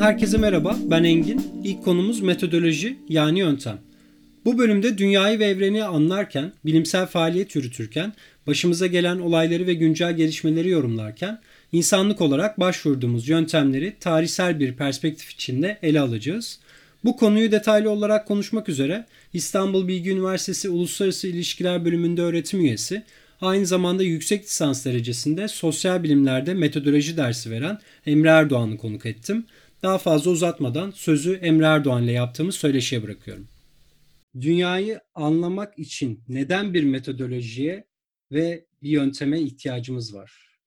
Herkese merhaba. Ben Engin. İlk konumuz metodoloji yani yöntem. Bu bölümde dünyayı ve evreni anlarken, bilimsel faaliyet yürütürken, başımıza gelen olayları ve güncel gelişmeleri yorumlarken, insanlık olarak başvurduğumuz yöntemleri tarihsel bir perspektif içinde ele alacağız. Bu konuyu detaylı olarak konuşmak üzere İstanbul Bilgi Üniversitesi Uluslararası İlişkiler Bölümünde öğretim üyesi, aynı zamanda yüksek lisans derecesinde sosyal bilimlerde metodoloji dersi veren Emre Erdoğan'ı konuk ettim. Daha fazla uzatmadan sözü Emre Erdoğan ile yaptığımız söyleşiye bırakıyorum. Dünyayı anlamak için neden bir metodolojiye ve bir yönteme ihtiyacımız var?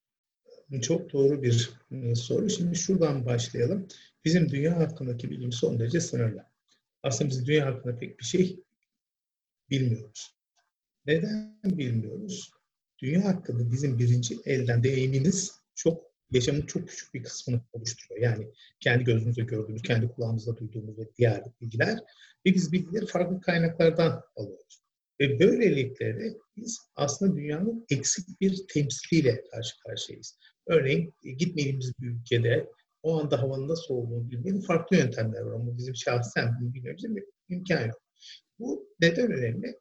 Çok doğru bir e, soru. Şimdi şuradan başlayalım. Bizim dünya hakkındaki bilgimiz son derece sınırlı. Aslında biz dünya hakkında pek bir şey bilmiyoruz. Neden bilmiyoruz? Dünya hakkında bizim birinci elden deneyimimiz çok yaşamın çok küçük bir kısmını oluşturuyor. Yani kendi gözümüzle gördüğümüz, kendi kulağımızla duyduğumuz ve diğer bilgiler ve biz bilgileri farklı kaynaklardan alıyoruz. Ve böylelikle de biz aslında dünyanın eksik bir temsiliyle karşı karşıyayız. Örneğin e, gitmediğimiz bir ülkede o anda havanın nasıl olduğunu bilmenin farklı yöntemler var ama bizim şahsen bilmemizin bir imkan yok. Bu neden önemli?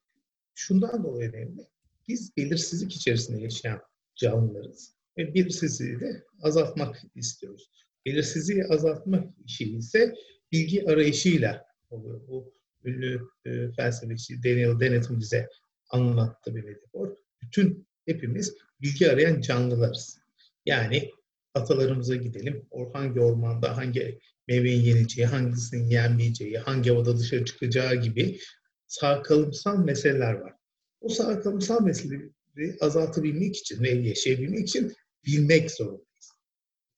Şundan dolayı önemli. Biz belirsizlik içerisinde yaşayan canlılarız ve belirsizliği de azaltmak istiyoruz. Belirsizliği azaltma işi ise bilgi arayışıyla oluyor. Bu ünlü e, felsefeci Daniel Dennett'in bize anlattığı bir metafor. Bütün hepimiz bilgi arayan canlılarız. Yani atalarımıza gidelim. Hangi ormanda hangi meyvenin yeneceği, hangisinin yenmeyeceği, hangi havada dışarı çıkacağı gibi sağ kalımsal meseleler var. O sağ kalımsal meseleleri azaltabilmek için ve yaşayabilmek için bilmek zorundayız.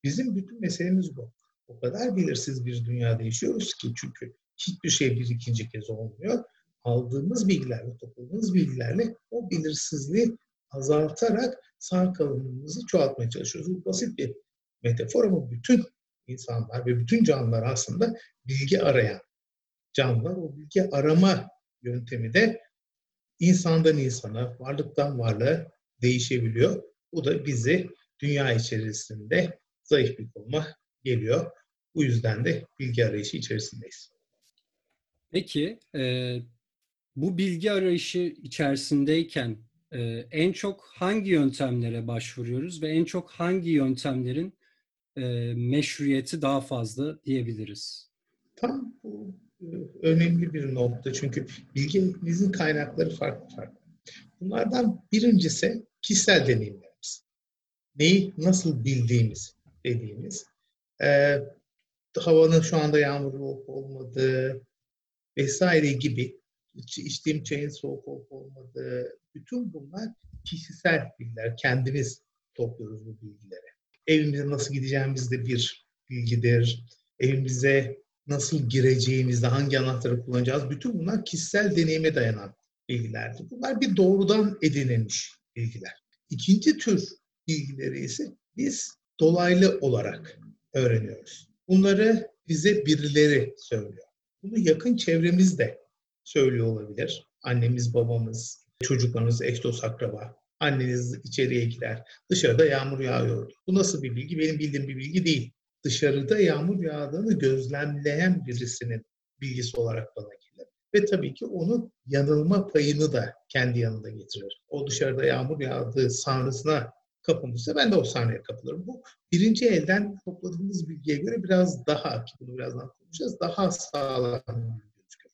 Bizim bütün meselemiz bu. O kadar belirsiz bir dünyada yaşıyoruz ki çünkü hiçbir şey bir ikinci kez olmuyor. Aldığımız bilgilerle, topladığımız bilgilerle o belirsizliği azaltarak sağ kalımımızı çoğaltmaya çalışıyoruz. Bu basit bir metafor ama bütün insanlar ve bütün canlılar aslında bilgi arayan canlılar. O bilgi arama yöntemi de insandan insana, varlıktan varlığa değişebiliyor. Bu da bizi dünya içerisinde zayıf bir konuma geliyor. Bu yüzden de bilgi arayışı içerisindeyiz. Peki, e, bu bilgi arayışı içerisindeyken e, en çok hangi yöntemlere başvuruyoruz ve en çok hangi yöntemlerin e, meşruiyeti daha fazla diyebiliriz? Tam bu e, önemli bir nokta çünkü bilgimizin kaynakları farklı farklı. Bunlardan birincisi kişisel deneyimlerimiz. Neyi nasıl bildiğimiz dediğimiz. E, havanın şu anda yağmurlu olup olmadığı vesaire gibi içtiğim çayın soğuk olup olmadığı bütün bunlar kişisel bilgiler. Kendimiz topluyoruz bu bilgileri. Evimize nasıl gideceğimiz de bir bilgidir. Evimize nasıl gireceğimizde hangi anahtarı kullanacağız bütün bunlar kişisel deneyime dayanan bilgilerdir. Bunlar bir doğrudan edinilmiş bilgiler. İkinci tür bilgileri ise biz dolaylı olarak öğreniyoruz. Bunları bize birileri söylüyor. Bunu yakın çevremiz de söylüyor olabilir. Annemiz, babamız, çocuklarımız, eş dost akraba. Anneniz içeriye gider. Dışarıda yağmur yağıyordu. Bu nasıl bir bilgi? Benim bildiğim bir bilgi değil dışarıda yağmur yağdığını gözlemleyen birisinin bilgisi olarak bana gelir. Ve tabii ki onun yanılma payını da kendi yanında getirir. O dışarıda yağmur yağdığı sahnasına kapılmışsa ben de o sahneye kapılırım. Bu birinci elden topladığımız bilgiye göre biraz daha, ki bunu birazdan konuşacağız, daha sağlam gözüküyor.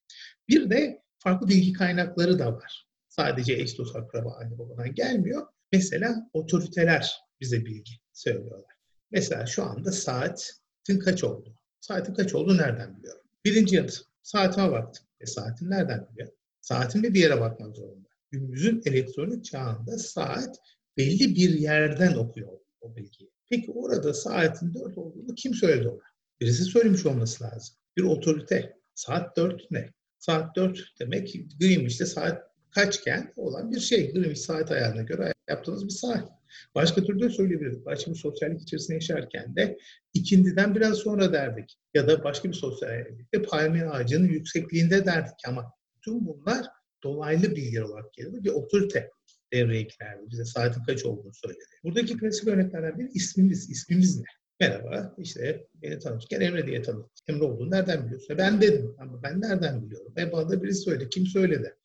Bir de farklı bilgi kaynakları da var. Sadece eş dost akraba anne babadan gelmiyor. Mesela otoriteler bize bilgi söylüyorlar. Mesela şu anda saatin kaç oldu? Saatin kaç oldu nereden biliyorum? Birinci yanıt. Saatime baktım. E saatin nereden biliyor? Saatimde bir yere bakmak zorunda. Günümüzün elektronik çağında saat belli bir yerden okuyor o bilgiyi. Peki orada saatin dört olduğunu kim söyledi ona? Birisi söylemiş olması lazım. Bir otorite. Saat dört ne? Saat dört demek Greenwich'te saat kaçken olan bir şey. Greenwich saat ayarına göre yaptığınız bir saat. Başka türlü de söyleyebilirdik. Başka bir sosyallik içerisinde yaşarken de ikindiden biraz sonra derdik. Ya da başka bir sosyallikte palmiye ağacının yüksekliğinde derdik ama tüm bunlar dolaylı bilgi olarak gelirdi. Bir otorite devreye girerdi. Bize saatin kaç olduğunu söyledi. Buradaki klasik örneklerden biri ismimiz. İsmimiz ne? Merhaba, işte beni tanıtırken Emre diye tanıttı. Emre olduğunu nereden biliyorsun? E, Ben dedim ama ben nereden biliyorum? E bana da birisi söyledi. Kim söyledi?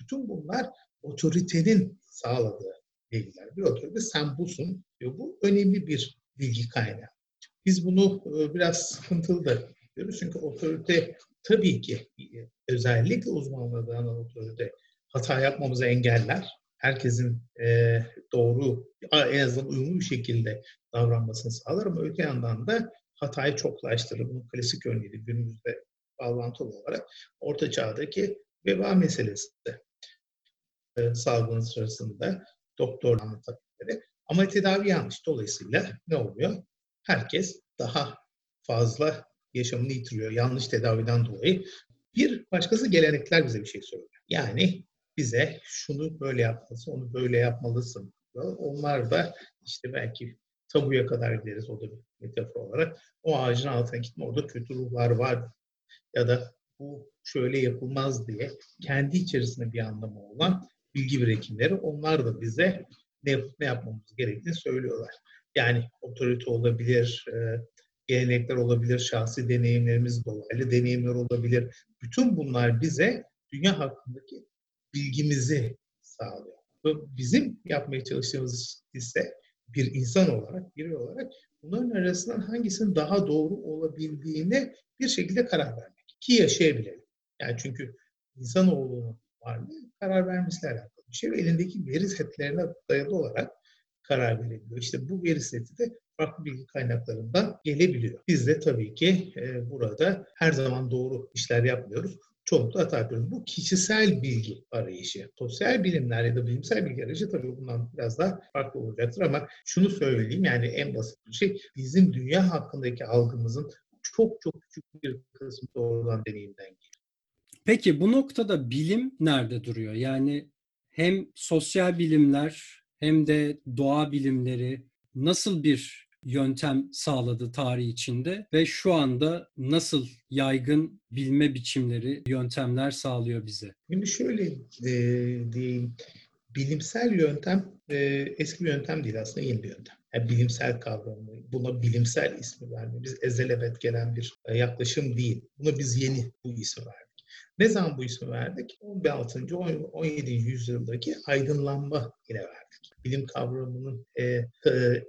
Bütün bunlar otoritenin sağladığı bilgiler. Bir otorite sen busun diyor. Bu önemli bir bilgi kaynağı. Biz bunu e, biraz sıkıntılı da görüyoruz. Çünkü otorite tabii ki e, özellikle uzmanlardan otorite hata yapmamızı engeller. Herkesin e, doğru, en azından uyumlu bir şekilde davranmasını sağlar ama öte yandan da hatayı çoklaştırır. Bunun klasik örneği de günümüzde bağlantılı olarak Orta Çağ'daki veba meselesi de e, salgın sırasında doktor anlattıkları ama tedavi yanlış. Dolayısıyla ne oluyor? Herkes daha fazla yaşamını yitiriyor yanlış tedaviden dolayı. Bir başkası gelenekler bize bir şey söylüyor. Yani bize şunu böyle yapmalısın, onu böyle yapmalısın. Onlar da işte belki tabuya kadar gideriz o da bir metafor olarak. O ağacın altına gitme orada kötü ruhlar var ya da bu şöyle yapılmaz diye kendi içerisinde bir anlamı olan bilgi birikimleri onlar da bize ne ne yapmamız gerektiğini söylüyorlar. Yani otorite olabilir, e, gelenekler olabilir, şahsi deneyimlerimiz, dolaylı deneyimler olabilir. Bütün bunlar bize dünya hakkındaki bilgimizi sağlıyor. Ve bizim yapmaya çalıştığımız ise bir insan olarak, biri olarak bunların arasından hangisinin daha doğru olabildiğine bir şekilde karar vermek. Ki yaşayabilelim. Yani çünkü insanoğlunun varlığı karar vermesiyle alakalı bir şey ve elindeki veri setlerine dayalı olarak karar verebiliyor. İşte bu veri seti de farklı bilgi kaynaklarından gelebiliyor. Biz de tabii ki e, burada her zaman doğru işler yapmıyoruz çoğunlukla hata yapıyoruz. Bu kişisel bilgi arayışı. Sosyal bilimler ya da bilimsel bilgi arayışı tabii bundan biraz daha farklı olacaktır ama şunu söyleyeyim yani en basit bir şey bizim dünya hakkındaki algımızın çok çok küçük bir kısmı doğrudan deneyimden geliyor. Peki bu noktada bilim nerede duruyor? Yani hem sosyal bilimler hem de doğa bilimleri nasıl bir yöntem sağladı tarih içinde ve şu anda nasıl yaygın bilme biçimleri, yöntemler sağlıyor bize? Şimdi şöyle e, diyeyim, bilimsel yöntem e, eski bir yöntem değil aslında yeni bir yöntem. Yani bilimsel kavramı, buna bilimsel ismi vermemiz ezelebet gelen bir e, yaklaşım değil. Buna biz yeni bu ismi verdik. Ne zaman bu ismi verdik? 16. 17. yüzyıldaki aydınlanma ile verdik. Bilim kavramının e, e,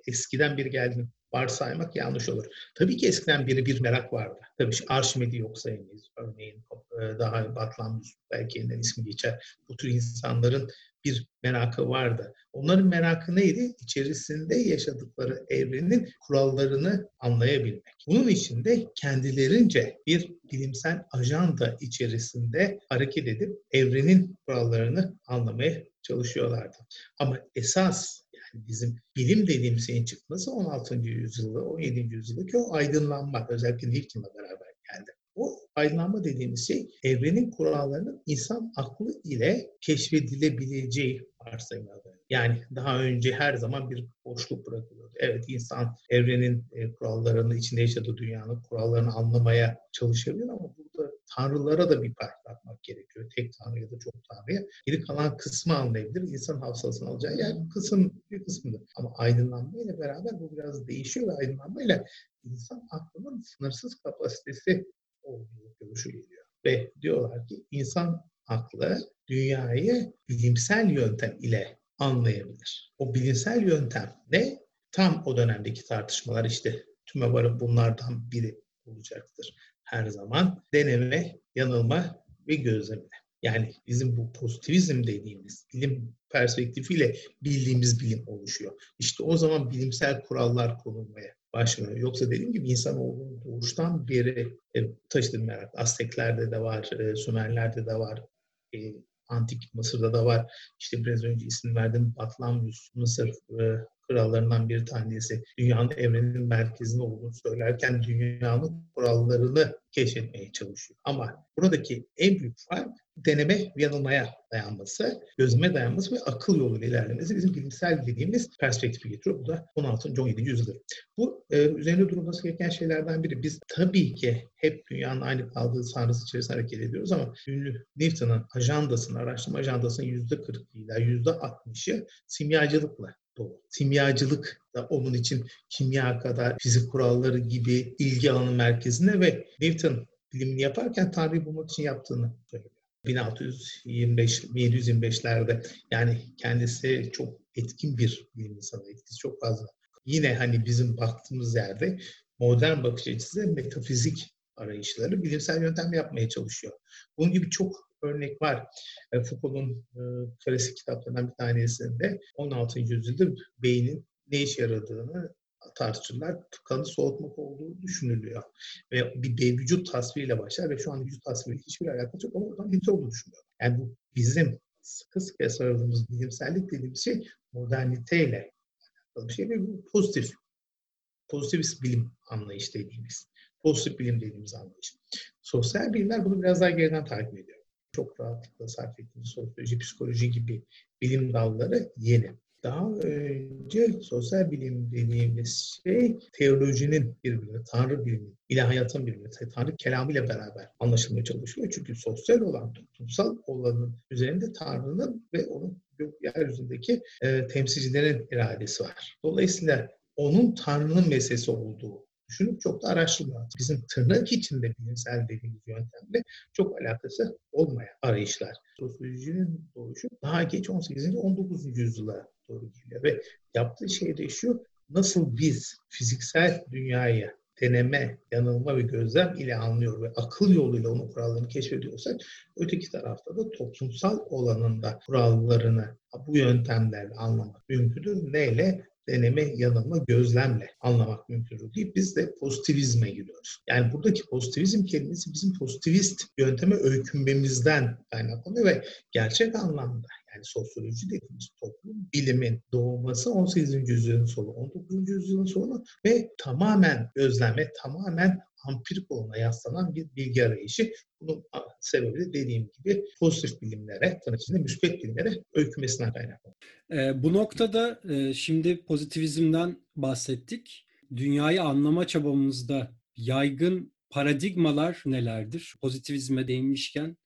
eskiden bir geldiğini varsaymak yanlış olur. Tabii ki eskiden biri bir merak vardı. Tabii Arşimed'i yok sayamayız. Örneğin e, daha Batlamyus belki yeniden ismi geçer. Bu tür insanların bir merakı vardı. Onların merakı neydi? İçerisinde yaşadıkları evrenin kurallarını anlayabilmek. Bunun için de kendilerince bir bilimsel ajanda içerisinde hareket edip evrenin kurallarını anlamaya çalışıyorlardı. Ama esas bizim bilim dediğimiz şeyin çıkması 16. yüzyılda, 17. yüzyıldaki o aydınlanma, özellikle Newton'la beraber geldi. O aydınlanma dediğimiz şey evrenin kurallarının insan aklı ile keşfedilebileceği varsayımlardan. Yani daha önce her zaman bir boşluk bırakılıyordu. Evet insan evrenin e, kurallarını, içinde yaşadığı dünyanın kurallarını anlamaya çalışabilir ama burada tanrılara da bir pay atmak gerekiyor. Tek tanrı ya da çok tanrıya. Geri kalan kısmı anlayabilir. İnsan hafızasını alacağı yer kısım bir kısmıdır. Ama aydınlanma ile beraber bu biraz değişiyor ve aydınlanma ile insan aklının sınırsız kapasitesi olduğu görüşü geliyor. Ve diyorlar ki insan aklı dünyayı bilimsel yöntem ile anlayabilir. O bilimsel yöntem ne? Tam o dönemdeki tartışmalar işte tümevarın bunlardan biri olacaktır. Her zaman deneme, yanılma ve gözleme. Yani bizim bu pozitivizm dediğimiz bilim perspektifiyle bildiğimiz bilim oluşuyor. İşte o zaman bilimsel kurallar konulmaya başlıyor. Yoksa dediğim gibi insanoğlunun doğuştan beri e, taşıdığı merak. Azteklerde de var, e, Sümerlerde de var, e, Antik Mısır'da da var. İşte biraz önce isim verdim Batlamyus, Mısır e, krallarından bir tanesi. Dünyanın evrenin merkezinde olduğunu söylerken dünyanın kurallarını keşfetmeye çalışıyor. Ama buradaki en büyük fark deneme yanılmaya dayanması, gözleme dayanması ve akıl yoluyla ilerlemesi bizim bilimsel dediğimiz perspektifi getiriyor. Bu da 16. 17. yüzyıldır. Bu e, üzerinde durulması gereken şeylerden biri. Biz tabii ki hep dünyanın aynı kaldığı sanrısı içerisinde hareket ediyoruz ama ünlü Newton'ın ajandasını, araştırma ajandasının %40 ila %60'ı simyacılıkla dolu. Simyacılık da onun için kimya kadar fizik kuralları gibi ilgi alanı merkezinde ve Newton bilimini yaparken Tanrı'yı bulmak için yaptığını söylüyor. 1625 1725'lerde yani kendisi çok etkin bir bilim insanı, etkisi çok fazla. Yine hani bizim baktığımız yerde modern bakış açısı metafizik arayışları bilimsel yöntemle yapmaya çalışıyor. Bunun gibi çok örnek var. E, Foucault'un e, klasik kitaplarından bir tanesinde 16. yüzyılda beynin ne işe yaradığını tartışırlar. Kanı soğutmak olduğu düşünülüyor. Ve bir bey vücut tasviriyle başlar ve şu an vücut tasviriyle hiçbir alakası yok ama oradan bilimsel olduğunu düşünüyor. Yani bu bizim sıkı sıkı sarıldığımız bilimsellik dediğimiz şey moderniteyle alakalı bir şey ve bu pozitif. Pozitivist bilim anlayış dediğimiz. Pozitif bilim dediğimiz anlayış. Sosyal bilimler bunu biraz daha geriden takip ediyor. Çok rahatlıkla sarf ettiğimiz sosyoloji, psikoloji gibi bilim dalları yeni. Daha önce sosyal bilim dediğimiz şey teolojinin birbirine, tanrı bilimi, ilahiyatın birbirine, tanrı kelamı ile beraber anlaşılmaya çalışıyor. Çünkü sosyal olan, toplumsal olanın üzerinde tanrının ve onun yeryüzündeki e, temsilcilerin iradesi var. Dolayısıyla onun tanrının meselesi olduğu düşünüp çok da araştırmıyor. Bizim tırnak içinde bilimsel dediğimiz yöntemle çok alakası olmayan arayışlar. Sosyolojinin doğuşu daha geç 18. 19. yüzyıla doğru geliyor ve yaptığı şey de şu, nasıl biz fiziksel dünyayı deneme, yanılma ve gözlem ile anlıyor ve akıl yoluyla onun kurallarını keşfediyorsak öteki tarafta da toplumsal olanında kurallarını bu yöntemlerle anlamak mümkündür. Neyle? Deneme, yanılma, gözlemle anlamak mümkün değil. Biz de pozitivizme giriyoruz. Yani buradaki pozitivizm kelimesi bizim pozitivist yönteme öykünmemizden kaynaklanıyor ve gerçek anlamda yani sosyoloji dediğimiz toplum bilimin doğması 18. yüzyılın sonu, 19. yüzyılın sonu ve tamamen gözleme, tamamen ampirik olana yaslanan bir bilgi arayışı. Bunun sebebi de dediğim gibi pozitif bilimlere, tırnak içinde müspet bilimlere öykümesinden kaynaklanıyor. E, bu noktada e, şimdi pozitivizmden bahsettik. Dünyayı anlama çabamızda yaygın paradigmalar nelerdir? Pozitivizme değinmişken.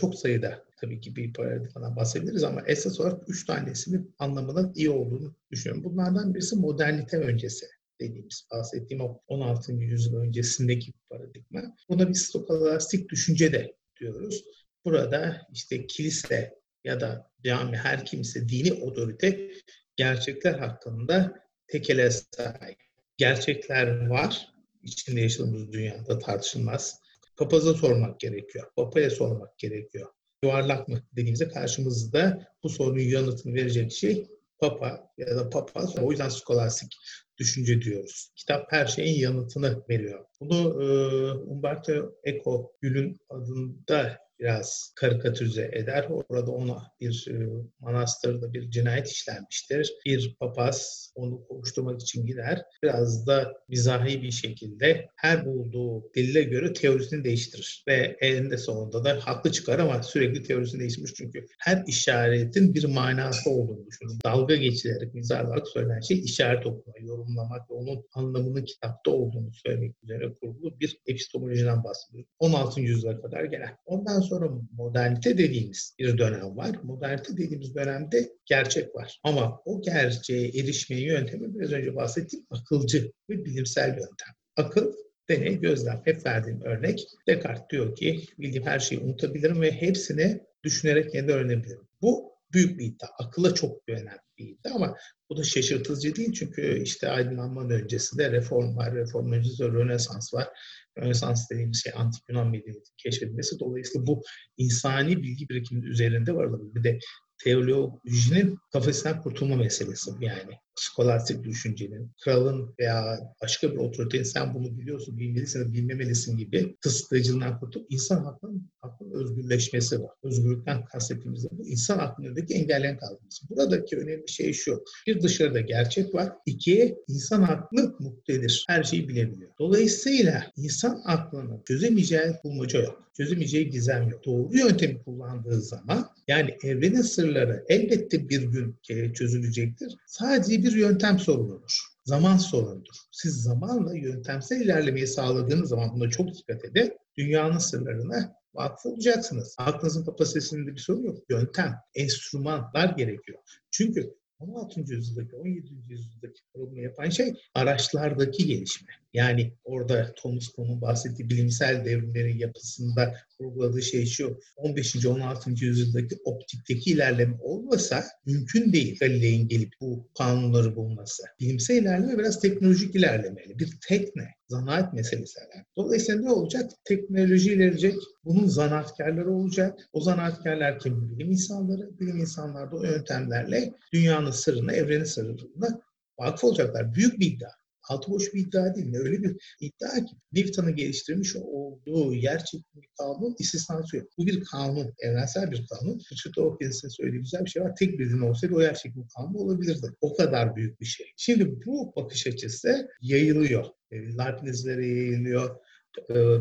Çok sayıda tabii ki bir paradigmadan bahsederiz ama esas olarak üç tanesinin anlamının iyi olduğunu düşünüyorum. Bunlardan birisi modernite öncesi dediğimiz bahsettiğim o 16. yüzyıl öncesindeki paradigma. Buna bir stokalastik düşünce de diyoruz. Burada işte kilise ya da cami her kimse dini otorite gerçekler hakkında tekele sahip. Gerçekler var. içinde yaşadığımız dünyada tartışılmaz. Papaza sormak gerekiyor. Papaya sormak gerekiyor. Yuvarlak mı dediğimizde karşımızda bu sorunun yanıtını verecek şey Papa ya da papaz. O yüzden skolastik düşünce diyoruz. Kitap her şeyin yanıtını veriyor. Bunu e, Umberto Eco Gül'ün adında biraz karikatürize eder. Orada ona bir e, manastırda bir cinayet işlenmiştir. Bir papaz onu kovuşturmak için gider. Biraz da mizahi bir şekilde her bulduğu delile göre teorisini değiştirir. Ve eninde sonunda da haklı çıkar ama sürekli teorisini değiştirmiş çünkü her işaretin bir manası olduğunu düşünün. Dalga geçilerek, mizah olarak söylenen şey işaret okuma, yorumlamak ve onun anlamının kitapta olduğunu söylemek üzere kurulu bir epistemolojiden bahsediyoruz. 16. yüzyıla kadar gelen. Ondan sonra modernite dediğimiz bir dönem var. Modernite dediğimiz dönemde gerçek var. Ama o gerçeğe erişme yöntemi biraz önce bahsettiğim akılcı ve bilimsel yöntem. Akıl deney, gözlem. Hep verdiğim örnek. Descartes diyor ki bildiğim her şeyi unutabilirim ve hepsini düşünerek kendi öğrenebilirim. Bu büyük bir iddia. Akılla çok güvenen bir iddia ama bu da şaşırtıcı değil çünkü işte aydınlanmanın öncesinde reform var, reform öncesinde Rönesans var. Rönesans dediğimiz şey antik Yunan medeniyetinin keşfedilmesi. Dolayısıyla bu insani bilgi birikiminin üzerinde var olabilir. Bir de teolojinin kafesinden kurtulma meselesi yani skolastik düşüncenin, kralın veya başka bir otoritenin sen bunu biliyorsun, bilmelisin, bilmemelisin gibi kısıtlayıcılığından kurtulup insan hakkının, hakkının özgürleşmesi var. Özgürlükten kastettiğimiz de bu insan aklındaki engelleyen kalması. Buradaki önemli şey şu, bir dışarıda gerçek var, iki insan aklı muktedir, her şeyi bilebiliyor. Dolayısıyla insan aklının çözemeyeceği bulmaca yok çözemeyeceği gizem yok. Doğru yöntemi kullandığı zaman yani evrenin sırları elbette bir gün çözülecektir. Sadece bir yöntem sorunudur. Zaman sorunudur. Siz zamanla yöntemsel ilerlemeyi sağladığınız zaman buna çok dikkat edin. Dünyanın sırlarına vakıf olacaksınız. Aklınızın kapasitesinde bir sorun yok. Yöntem, enstrümanlar gerekiyor. Çünkü 16. yüzyıldaki, 17. yüzyıldaki problemi yapan şey araçlardaki gelişme. Yani orada Thomas Kuhn'un bahsettiği bilimsel devrimlerin yapısında vurguladığı şey şu. 15. 16. yüzyıldaki optikteki ilerleme olmasa mümkün değil Galilei'nin gelip bu kanunları bulması. Bilimsel ilerleme biraz teknolojik ilerlemeyle. Bir tekne, zanaat meselesi. Dolayısıyla ne olacak? Teknoloji ilerleyecek. Bunun zanaatkarları olacak. O zanaatkarlar kim? Bilim insanları. Bilim insanları da o yöntemlerle dünyanın sırrına, evrenin sırrına vakıf olacaklar. Büyük bir iddia altı boş bir iddia değil. Öyle bir iddia ki Newton'u geliştirmiş olduğu yer çekimi kanun istisnası yok. Bu bir kanun, evrensel bir kanun. Richard Dawkins'in söylediği güzel bir şey var. Tek bir din olsaydı o yer çekimi kanunu olabilirdi. O kadar büyük bir şey. Şimdi bu bakış açısı yayılıyor. Leibniz'lere yayılıyor.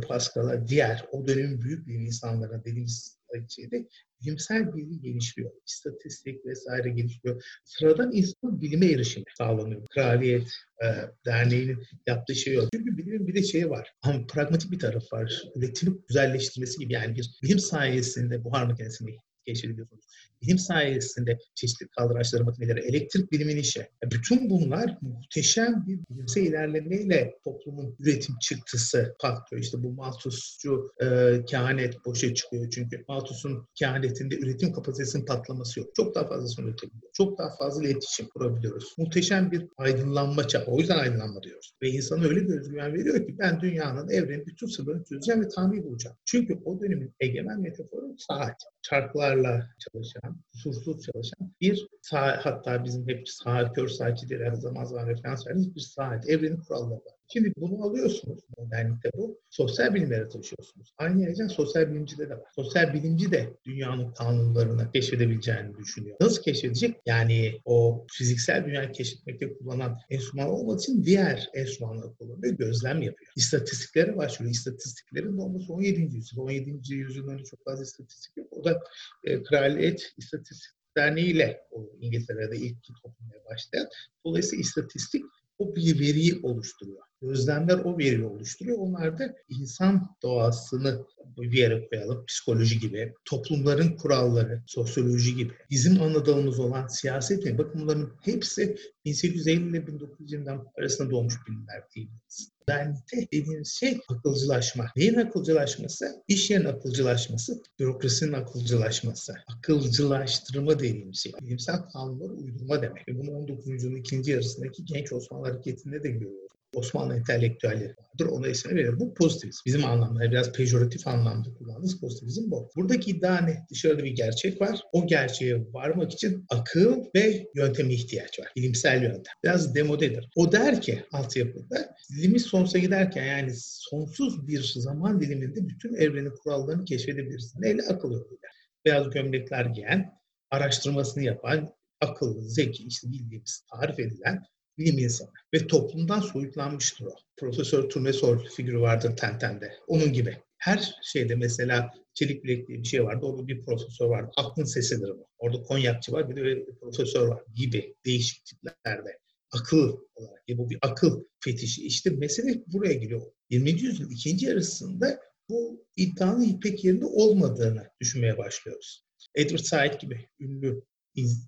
Pascal'a, diğer o dönemin büyük bilim insanlarına dediğimiz şeyde bilimsel bilgi gelişiyor. İstatistik vesaire gelişiyor. Sıradan insan bilime erişimi sağlanıyor. Kraliyet e, Derneği'nin yaptığı şey yok. Çünkü bilimin bir de şeyi var. Ama pragmatik bir taraf var. Üretimi güzelleştirmesi gibi yani bir bilim sayesinde buhar makinesini keşfediyorsunuz. Bilim sayesinde çeşitli kaldıraçları, makineleri, elektrik bilimin işi. Bütün bunlar muhteşem bir bilimsel ilerlemeyle toplumun üretim çıktısı patlıyor. İşte bu Malthusçu e, kehanet boşa çıkıyor. Çünkü Malthus'un kehanetinde üretim kapasitesinin patlaması yok. Çok daha fazlasını üretebiliyor. Çok daha fazla iletişim kurabiliyoruz. Muhteşem bir aydınlanma çağı. O yüzden aydınlanma diyoruz. Ve insana öyle bir özgüven veriyor ki ben dünyanın, evrenin bütün sırlarını çözeceğim ve tahmin bulacağım. Çünkü o dönemin egemen metaforu saat. Çarklarla çalışan, kusursuz çalışan bir saat, hatta bizim hep saat, kör saatçi diye her zaman zaman referans verdiğimiz bir saat. Evrenin kuralları var. Şimdi bunu alıyorsunuz, modernlikte bu. Sosyal bilimlere taşıyorsunuz. Aynı yerden sosyal bilimcide de var. Sosyal bilimci de dünyanın kanunlarını keşfedebileceğini düşünüyor. Nasıl keşfedecek? Yani o fiziksel dünyayı keşfetmekte kullanılan enstrüman olmadığı için diğer enstrümanları kullanıyor, gözlem yapıyor. İstatistiklere başlıyor. İstatistiklerin de olması 17. yüzyıl. 17. yüzyılın önce çok fazla istatistik yok. O da e, Kraliyet İstatistik Derneği ile İngiltere'de ilk toplamaya başlayan. Dolayısıyla istatistik o bir veriyi oluşturuyor. Gözlemler o veriyi oluşturuyor. Onlar da insan doğasını bir yere koyalım. Psikoloji gibi, toplumların kuralları, sosyoloji gibi. Bizim anladığımız olan siyaset, bakın bunların hepsi 1850 ile 1920'den arasında doğmuş bilimler diyebiliriz. Modernite dediğimiz şey akılcılaşma. Neyin akılcılaşması? İş yerinin akılcılaşması, bürokrasinin akılcılaşması. Akılcılaştırma dediğimiz şey. Bilimsel kanunları uydurma demek. Bunu 19. yüzyılın ikinci yarısındaki genç Osmanlı hareketinde de görüyoruz. Osmanlı entelektüelleri vardır. Ona isim verir. Bu pozitivizm. Bizim anlamda biraz pejoratif anlamda kullandığımız pozitivizm bu. Buradaki iddia ne? Dışarıda bir gerçek var. O gerçeğe varmak için akıl ve yönteme ihtiyaç var. Bilimsel yöntem. Biraz demodedir. O der ki altyapıda limit sonsuza giderken yani sonsuz bir zaman diliminde bütün evrenin kurallarını keşfedebilirsin. Neyle akıl yoluyla. Beyaz gömlekler giyen, araştırmasını yapan, akıllı, zeki, işte bildiğimiz, tarif edilen bilim insanı ve toplumdan soyutlanmıştır o. Profesör Turnesol figürü vardır Tenten'de. Onun gibi. Her şeyde mesela çelik bilek diye bir şey vardı. Orada bir profesör vardı. Aklın sesidir bu. Orada konyakçı var bir de profesör var gibi değişik tiplerde. Akıl olarak. E bu bir akıl fetişi. İşte mesele buraya giriyor. 20. yüzyılın ikinci yarısında bu iddianın pek yerinde olmadığını düşünmeye başlıyoruz. Edward Said gibi ünlü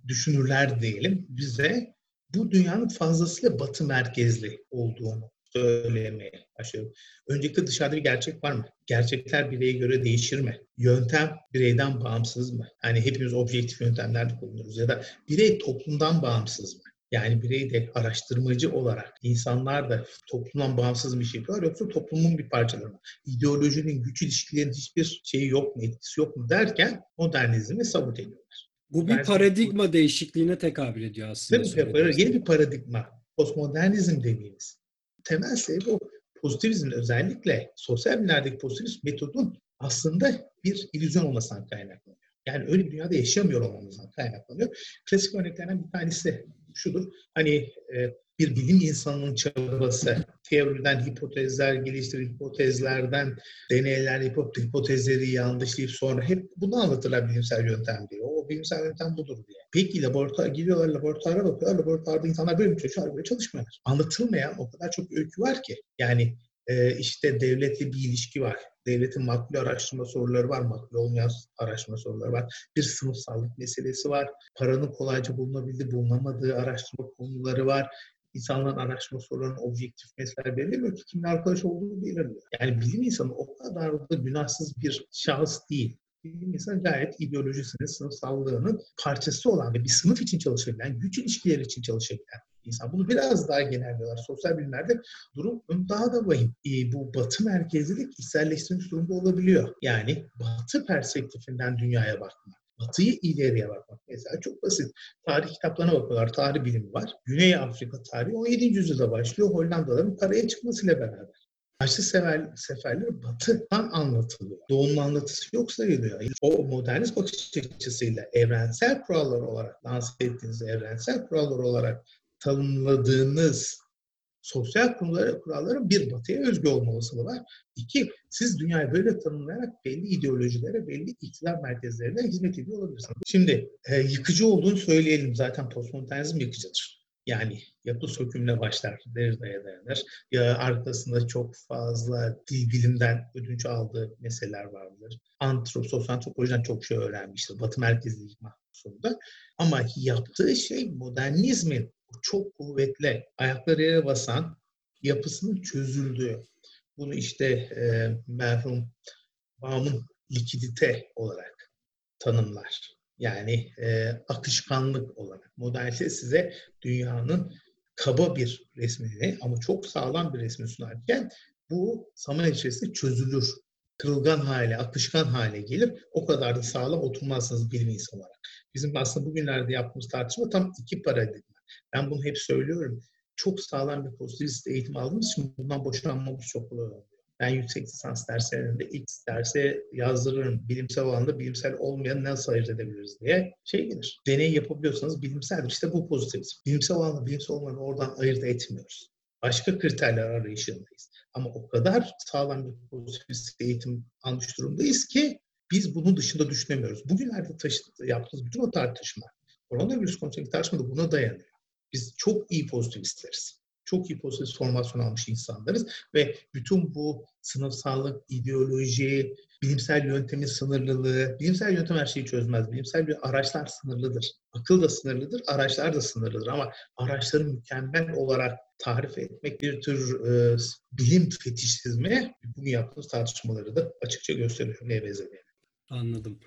düşünürler diyelim bize bu dünyanın fazlasıyla batı merkezli olduğunu söylemeye başlıyorum. Öncelikle dışarıda bir gerçek var mı? Gerçekler bireye göre değişir mi? Yöntem bireyden bağımsız mı? Yani hepimiz objektif yöntemlerde kullanıyoruz ya da birey toplumdan bağımsız mı? Yani birey de araştırmacı olarak insanlar da toplumdan bağımsız bir şey yapıyorlar yoksa toplumun bir parçaları mı? İdeolojinin, güç ilişkilerinin hiçbir şeyi yok mu, etkisi yok mu derken modernizmi sabot ediyorlar. Bu bir paradigma bu, değişikliğine tekabül ediyor aslında. Tabii, yeni bir paradigma. Postmodernizm dediğimiz. Temel sebebi o. Pozitivizmin özellikle sosyal bilimlerdeki pozitivist metodun aslında bir illüzyon olmasından kaynaklanıyor. Yani öyle bir dünyada yaşamıyor olmamızdan kaynaklanıyor. Klasik örneklerden bir tanesi şudur. Hani e, bir bilim insanının çabası, teoriden hipotezler geliştirip hipotezlerden deneyler yapıp hipotezleri yanlışlayıp sonra hep bunu anlatırlar bilimsel yöntem diye. O bilimsel yöntem budur diye. Peki laboratuvar giriyorlar, laboratuvara bakıyorlar. Laboratuvarda insanlar böyle mi çalışıyor, böyle çalışmıyorlar. Anlatılmayan o kadar çok öykü var ki. Yani e, işte devletle bir ilişki var. devletin makbul araştırma soruları var, makbul olmayan araştırma soruları var. Bir sınıfsallık meselesi var. Paranın kolayca bulunabildiği, bulunamadığı araştırma konuları var. İnsanların araştırma sorularının objektif mesele belirlemiyor ki kimin arkadaş olduğunu belirliyor. Yani bilim insanı o kadar da günahsız bir şahıs değil. Bilim insanı gayet ideolojisinin, sınıfsallığının parçası olan ve bir sınıf için çalışabilen, güç ilişkileri için çalışabilen insan. Bunu biraz daha genelliyorlar. Sosyal bilimlerde durum daha da vahim. E, bu batı merkezlilik içselleştirilmiş durumda olabiliyor. Yani batı perspektifinden dünyaya bakmak. Batıyı ileriye bakmak. Mesela çok basit. Tarih kitaplarına bakıyorlar. Tarih bilimi var. Güney Afrika tarihi 17. yüzyılda başlıyor. Hollandalıların paraya çıkmasıyla beraber. Haçlı sefer, seferleri batıdan anlatılıyor. Doğunun anlatısı yok sayılıyor. O modernist bakış açısıyla evrensel kurallar olarak, lanse ettiğiniz evrensel kurallar olarak tanımladığınız sosyal kuralları, kuralların bir batıya özgü olma var. İki, siz dünyayı böyle tanımlayarak belli ideolojilere, belli iktidar merkezlerine hizmet ediyor olabilirsiniz. Şimdi e, yıkıcı olduğunu söyleyelim. Zaten postmodernizm yıkıcıdır. Yani yapı sökümle başlar, Derrida'ya dayanır. Ya arkasında çok fazla dil bilimden ödünç aldığı meseleler vardır. Antrop, sosyantropolojiden çok şey öğrenmiştir. Batı merkezli mahsusunda. Ama yaptığı şey modernizmin çok kuvvetli, ayakları yere basan yapısının çözüldüğü. Bunu işte e, merhum Baum'un likidite olarak tanımlar. Yani e, akışkanlık olarak. Modernite size dünyanın kaba bir resmini ama çok sağlam bir resmi sunarken bu zaman içerisinde çözülür. Kırılgan hale, akışkan hale gelir. O kadar da sağlam oturmazsınız bilim insanı olarak. Bizim aslında bugünlerde yaptığımız tartışma tam iki paradigma. Ben bunu hep söylüyorum. Çok sağlam bir pozitivist eğitim aldığımız için bundan boşanmamız çok kolay. Ben yüksek lisans derslerinde ilk derse yazdırırım. Bilimsel alanda bilimsel olmayan nasıl ayırt edebiliriz diye şey gelir. Deney yapabiliyorsanız bilimseldir. İşte bu pozitivizm. Bilimsel alanda bilimsel olmayanı oradan ayırt etmiyoruz. Başka kriterler arayışındayız. Ama o kadar sağlam bir pozitivist eğitim almış durumdayız ki biz bunun dışında düşünemiyoruz. Bugünlerde taşı, yaptığımız bütün o tartışma, koronavirüs konusundaki tartışma da buna dayanıyor. Biz çok iyi pozitivistleriz. Çok iyi pozitivist formasyon almış insanlarız ve bütün bu sınıfsallık, ideoloji, bilimsel yöntemin sınırlılığı, bilimsel yöntem her şeyi çözmez. Bilimsel bir araçlar sınırlıdır. Akıl da sınırlıdır, araçlar da sınırlıdır ama araçları mükemmel olarak tarif etmek bir tür e, bilim fetişizmi bunu yaptığımız tartışmaları da açıkça gösteriyor neye benzediğini. Anladım.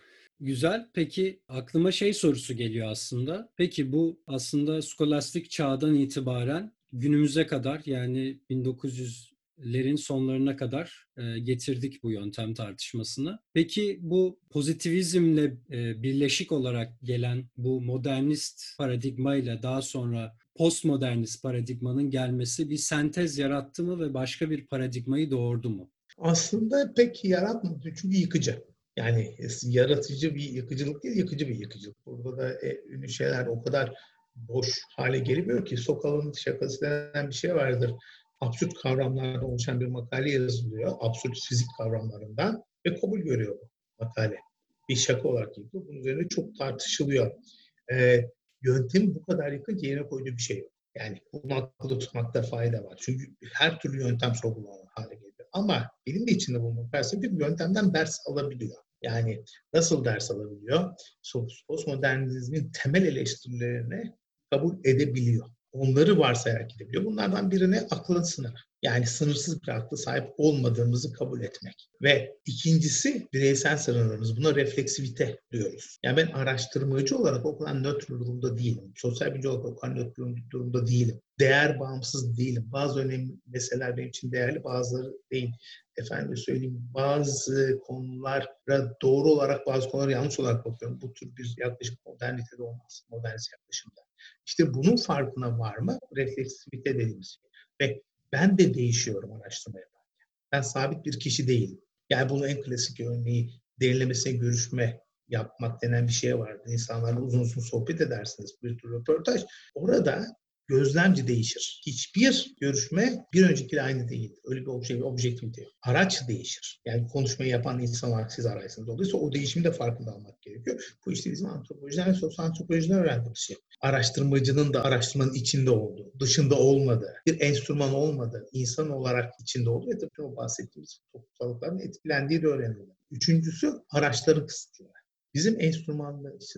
Güzel. Peki aklıma şey sorusu geliyor aslında. Peki bu aslında skolastik çağdan itibaren günümüze kadar yani 1900'lerin sonlarına kadar e, getirdik bu yöntem tartışmasını. Peki bu pozitivizmle e, birleşik olarak gelen bu modernist paradigmayla daha sonra postmodernist paradigmanın gelmesi bir sentez yarattı mı ve başka bir paradigmayı doğurdu mu? Aslında pek yaratmadı çünkü yıkıcı. Yani yaratıcı bir yıkıcılık değil, yıkıcı bir yıkıcılık. Burada da e, ünlü şeyler o kadar boş hale geliyor ki sokalın şakası denen bir şey vardır. Absürt kavramlardan oluşan bir makale yazılıyor. Absürt fizik kavramlarından ve kabul görüyor bu makale. Bir şaka olarak yapıyor. Bunun üzerine çok tartışılıyor. Ee, yöntemi bu kadar yakın yerine koyduğu bir şey yok. Yani bunu akılda tutmakta fayda var. Çünkü her türlü yöntem sorgulanır hale geliyor. Ama bilim de içinde felsefe bir yöntemden ders alabiliyor. Yani nasıl ders alabiliyor? Postmodernizmin temel eleştirilerini kabul edebiliyor. Onları varsayarak gidebiliyor. Bunlardan birine aklın sınırı. Yani sınırsız bir akla sahip olmadığımızı kabul etmek. Ve ikincisi bireysel sınırlarımız. Buna refleksivite diyoruz. Yani ben araştırmacı olarak o kadar nötr durumda değilim. Sosyal bilimci olarak o kadar nötr durumda değilim. Değer bağımsız değilim. Bazı önemli meseleler benim için değerli, bazıları değil. Efendim söyleyeyim bazı konulara doğru olarak bazı konulara yanlış olarak bakıyorum. Bu tür bir yaklaşım modernitede olmaz. Modernist yaklaşımda. İşte bunun farkına var mı? Refleksivite dediğimiz şey. Ve ben de değişiyorum araştırma yaparken. Ben sabit bir kişi değilim. Yani bunun en klasik örneği derinlemesine görüşme yapmak denen bir şey vardı. İnsanlarla uzun uzun sohbet edersiniz bir tür röportaj. Orada gözlemci değişir. Hiçbir görüşme bir öncekiyle aynı değil. Öyle bir obje, objektivite yok. Araç değişir. Yani konuşmayı yapan insan olarak siz araysınız. Dolayısıyla o değişimi de farkında almak gerekiyor. Bu işte bizim antropolojiden ve sosyal antropolojiden öğrendiğimiz şey. Araştırmacının da araştırmanın içinde olduğu, dışında olmadığı, bir enstrüman olmadığı, insan olarak içinde olduğu ve tabii o bahsettiğimiz toplulukların etkilendiği de öğreniliyor. Üçüncüsü araçları kısıtlıyor. Bizim enstrümanlarımız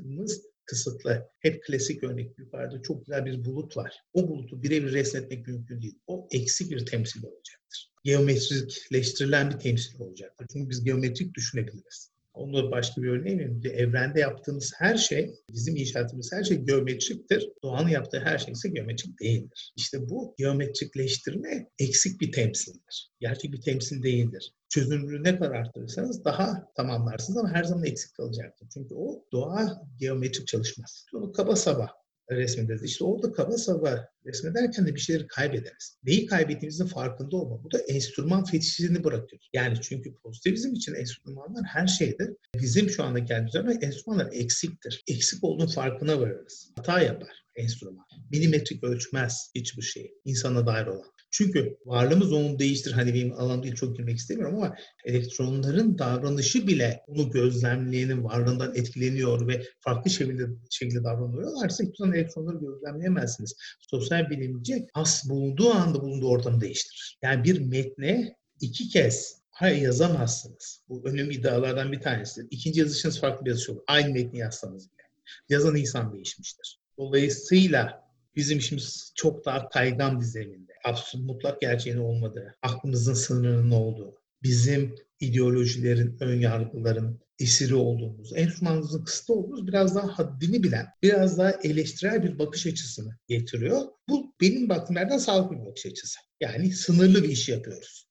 kısıtlı. Hep klasik örnek yukarıda çok güzel bir bulut var. O bulutu birebir resmetmek mümkün değil. O eksik bir temsil olacaktır. Geometrikleştirilen bir temsil olacaktır. Çünkü biz geometrik düşünebiliriz. Onu başka bir örneği vereyim. Evrende yaptığımız her şey, bizim inşaatımız her şey geometriktir. Doğanın yaptığı her şey ise geometrik değildir. İşte bu geometrikleştirme eksik bir temsildir. Gerçek bir temsil değildir. Çözünürlüğü ne kadar arttırırsanız daha tamamlarsınız ama her zaman eksik kalacaktır. Çünkü o doğa geometrik çalışmaz. Onu kaba saba resmederiz. İşte orada kaba saba resmederken de bir şeyleri kaybederiz. Neyi kaybettiğimizin farkında olma. Bu da enstrüman fetişini bırakıyor. Yani çünkü pozitivizm için enstrümanlar her şeydir. Bizim şu anda geldiğimiz zaman enstrümanlar eksiktir. Eksik olduğunun farkına varırız. Hata yapar enstrüman. Milimetrik ölçmez hiçbir şeyi insana dair olan. Çünkü varlığımız onu değiştir. Hani benim alan değil çok girmek istemiyorum ama elektronların davranışı bile onu gözlemleyenin varlığından etkileniyor ve farklı şekilde, şekilde davranıyorlarsa hiçbir zaman elektronları gözlemleyemezsiniz. Sosyal bilimci as bulunduğu anda bulunduğu ortamı değiştirir. Yani bir metne iki kez hayır yazamazsınız. Bu önemli iddialardan bir tanesi. İkinci yazışınız farklı bir yazış olur. Aynı metni yazsanız bile. Yazan insan değişmiştir. Dolayısıyla bizim işimiz çok daha kaygan bir zeminde. Absolut mutlak gerçeğin olmadığı, aklımızın sınırının olduğu, bizim ideolojilerin, ön yargıların esiri olduğumuz, enstrümanımızın kısıtlı olduğumuz biraz daha haddini bilen, biraz daha eleştirel bir bakış açısını getiriyor. Bu benim baktığım yerden sağlıklı bir bakış açısı. Yani sınırlı bir iş yapıyoruz.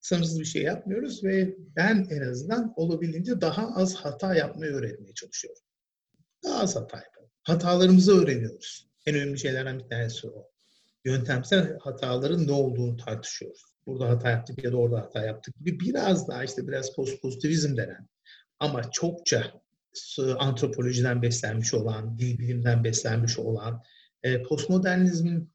Sınırsız bir şey yapmıyoruz ve ben en azından olabildiğince daha az hata yapmayı öğretmeye çalışıyorum. Daha az hata yapalım. Hatalarımızı öğreniyoruz. En önemli şeylerden bir tanesi o. Yöntemsel hataların ne olduğunu tartışıyoruz. Burada hata yaptık ya da orada hata yaptık gibi biraz daha işte biraz post pozitivizm denen ama çokça antropolojiden beslenmiş olan, dil bilimden beslenmiş olan, e, postmodernizmin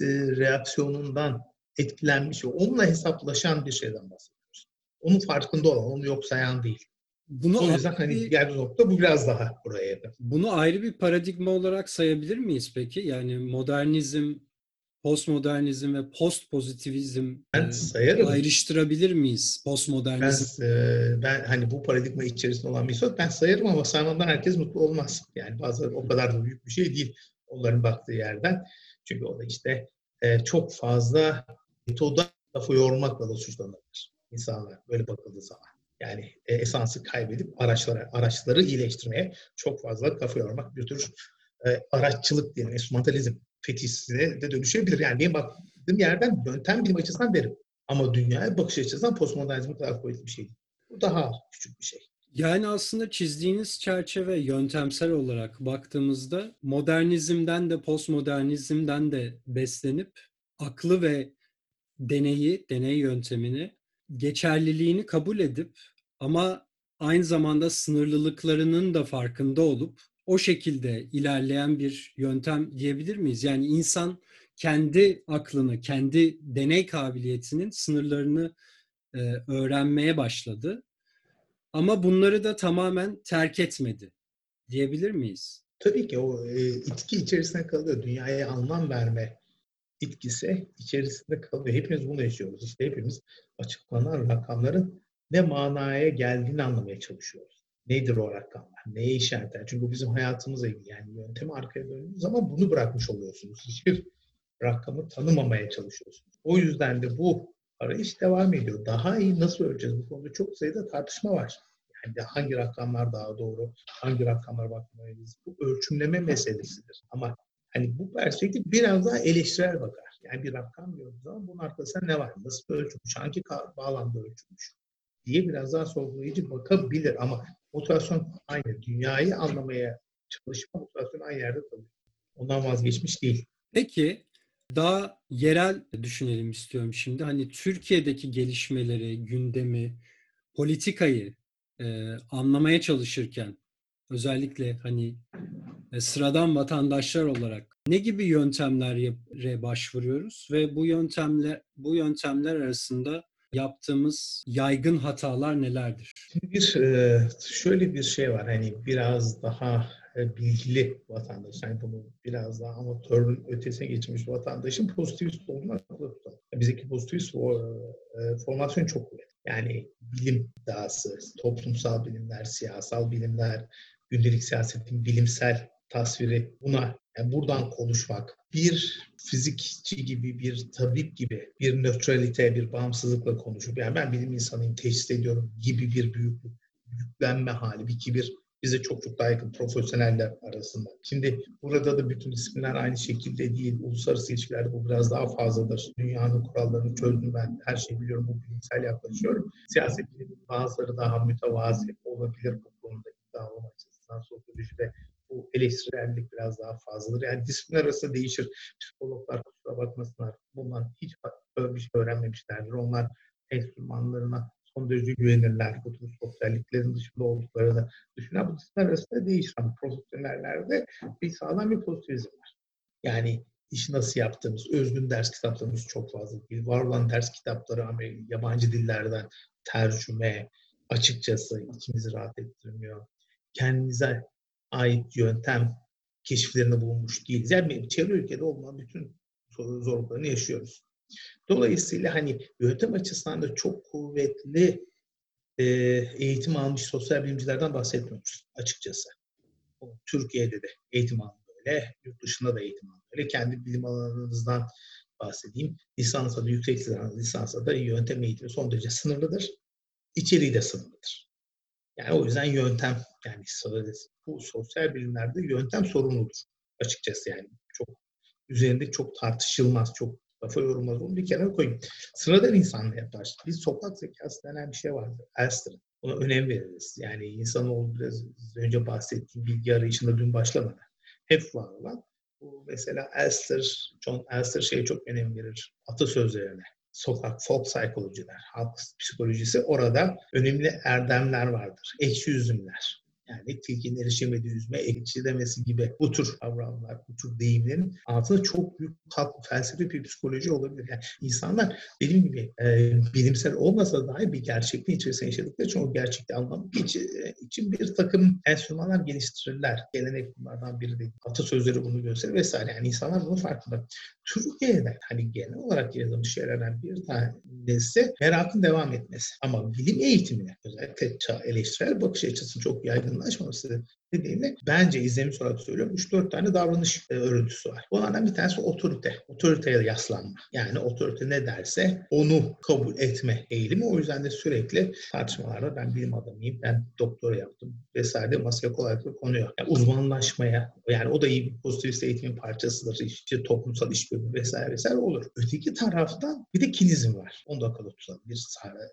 e, reaksiyonundan etkilenmiş ve onunla hesaplaşan bir şeyden bahsediyoruz. Onun farkında olan, onu yok sayan değil. Bunu o yüzden hani bir, geldiği nokta bu biraz daha buraya. Bunu ayrı bir paradigma olarak sayabilir miyiz peki? Yani modernizm, postmodernizm ve postpozitivizm ben sayarım. ayrıştırabilir miyiz postmodernizm? Ben, e, ben hani bu paradigma içerisinde olan bir ben sayarım ama saymandan herkes mutlu olmaz. Yani bazıları o kadar da büyük bir şey değil onların baktığı yerden. Çünkü o da işte e, çok fazla metoda lafı yormakla da suçlanabilir insanlar böyle bakıldığı zaman. Yani e, esansı kaybedip araçlara, araçları iyileştirmeye çok fazla kafa yormak bir tür e, araççılık diyelim, enstrümantalizm fetişine de dönüşebilir. Yani benim baktığım yerden yöntem bilim açısından derim. Ama dünyaya bakış açısından postmodernizm kadar kuvvetli bir şey. Bu daha küçük bir şey. Yani aslında çizdiğiniz çerçeve yöntemsel olarak baktığımızda modernizmden de postmodernizmden de beslenip aklı ve deneyi, deney yöntemini geçerliliğini kabul edip ama aynı zamanda sınırlılıklarının da farkında olup o şekilde ilerleyen bir yöntem diyebilir miyiz? Yani insan kendi aklını, kendi deney kabiliyetinin sınırlarını e, öğrenmeye başladı. Ama bunları da tamamen terk etmedi diyebilir miyiz? Tabii ki o e, itki içerisinde kalıyor. Dünyaya anlam verme itkisi içerisinde kalıyor. Hepimiz bunu yaşıyoruz. İşte hepimiz açıklanan rakamların ne manaya geldiğini anlamaya çalışıyoruz. Nedir o rakamlar? Neye işaret eder? Çünkü bizim hayatımızla ilgili yani yöntemi arkaya döndüğünüz zaman bunu bırakmış oluyorsunuz. Hiçbir rakamı tanımamaya çalışıyorsunuz. O yüzden de bu arayış devam ediyor. Daha iyi nasıl ölçeceğiz? Bu konuda çok sayıda tartışma var. Yani hangi rakamlar daha doğru, hangi rakamlara bakmalıyız? Bu ölçümleme meselesidir. Ama hani bu perspektif biraz daha eleştirel bakar. Yani bir rakam gördüğü zaman bunun arkasında ne var? Nasıl ölçülmüş? Hangi bağlamda ölçülmüş? Diye biraz daha sorgulayıcı bakabilir ama motivasyon aynı. Dünyayı anlamaya çalışma motivasyonu aynı yerde kalıyor. Ondan vazgeçmiş değil. Peki daha yerel düşünelim istiyorum şimdi. Hani Türkiye'deki gelişmeleri, gündemi, politikayı e, anlamaya çalışırken özellikle hani e, sıradan vatandaşlar olarak ne gibi yöntemlere başvuruyoruz ve bu yöntemler bu yöntemler arasında yaptığımız yaygın hatalar nelerdir? Bir e, şöyle bir şey var hani biraz daha e, bilgili vatandaş, yani bunu biraz daha amatörün ötesine geçmiş vatandaşın pozitivist olduğunu akılda tutalım. Bizdeki pozitivist formasyon çok kuvvetli. Yani bilim iddiası, toplumsal bilimler, siyasal bilimler, gündelik siyasetin bilimsel tasviri buna yani buradan konuşmak, bir fizikçi gibi, bir tabip gibi, bir nötralite, bir bağımsızlıkla konuşup, yani ben bilim insanıyım, teşhis ediyorum gibi bir büyüklük, yüklenme hali, bir kibir bize çok çok daha yakın profesyoneller arasında. Şimdi burada da bütün isimler aynı şekilde değil. Uluslararası ilişkilerde bu biraz daha fazladır. Dünyanın kurallarını çözdüm ben. Her şeyi biliyorum. Bu bilimsel yaklaşıyorum. Siyaset bazıları daha mütevazi olabilir bu konuda iddia olma açısından. Sosyolojide bu eleştirellik biraz daha fazladır. Yani disiplin arası değişir. Psikologlar kusura bakmasınlar. Bunlar hiç bir şey öğrenmemişlerdir. Onlar enstrümanlarına son derece güvenirler. Bu tür sosyalliklerin dışında olduklarını düşünen bu disiplin arasında değişir. Ama profesyonellerde bir sağlam bir pozitivizm var. Yani işi nasıl yaptığımız, özgün ders kitaplarımız çok fazla değil. Var olan ders kitapları yabancı dillerden tercüme, açıkçası içimizi rahat ettirmiyor. Kendimize ait yöntem keşiflerinde bulunmuş değiliz. Yani çevre ülkede olmayan bütün zorluklarını yaşıyoruz. Dolayısıyla hani yöntem açısından da çok kuvvetli e, eğitim almış sosyal bilimcilerden bahsetmiyoruz açıkçası. Türkiye'de de eğitim alma böyle, yurt dışında da eğitim alma böyle. Kendi bilim alanınızdan bahsedeyim. Lisansa da, yüksek lisansa da yöntem eğitimi son derece sınırlıdır. İçeriği de sınırlıdır. Yani o yüzden yöntem yani bu sosyal bilimlerde yöntem sorumludur açıkçası yani çok üzerinde çok tartışılmaz, çok kafa yorulmaz onu bir kenara koyayım. Sıradan insanla yapar. Bir sokak zekası denen bir şey vardır. Elster'ın. Ona önem veririz. Yani insanoğlu biraz önce bahsettiğim bilgi arayışında dün başlamadı. Hep var olan. Bu mesela Elster, John Elster şeye çok önem verir. Atasözlerine sokak, folk psikolojiler, halk psikolojisi orada önemli erdemler vardır. Ekşi üzümler. Yani tilkinin erişemediği yüzme ekşi demesi gibi bu tür kavramlar, bu tür deyimlerin altında çok büyük felsefi bir psikoloji olabilir. Yani insanlar dediğim gibi e, bilimsel olmasa dahi bir gerçekliğin içerisinde yaşadıkları için o gerçekliği anlamak için, e, bir takım enstrümanlar geliştirirler. Gelenek bunlardan biri değil. Atasözleri bunu gösterir vesaire. Yani insanlar bunun farkında. Türkiye'de hani genel olarak yazılmış şeylerden bir tanesi merakın devam etmesi. Ama bilim eğitimine özellikle eleştirel bakış açısının çok yaygın yaygınlaşmaması nedeniyle bence izlemiş olarak söylüyorum 3-4 tane davranış e, örüntüsü var. Bunlardan bir tanesi otorite. Otoriteye yaslanma. Yani otorite ne derse onu kabul etme eğilimi. O yüzden de sürekli tartışmalarda ben bilim adamıyım, ben doktora yaptım vesaire masaya kolaylıkla konuyor. Yani uzmanlaşmaya yani o da iyi bir pozitivist eğitimin parçasıdır. İşte toplumsal işbirliği vesaire vesaire olur. Öteki taraftan bir de kinizm var. Onu da akılda tutalım. Bir,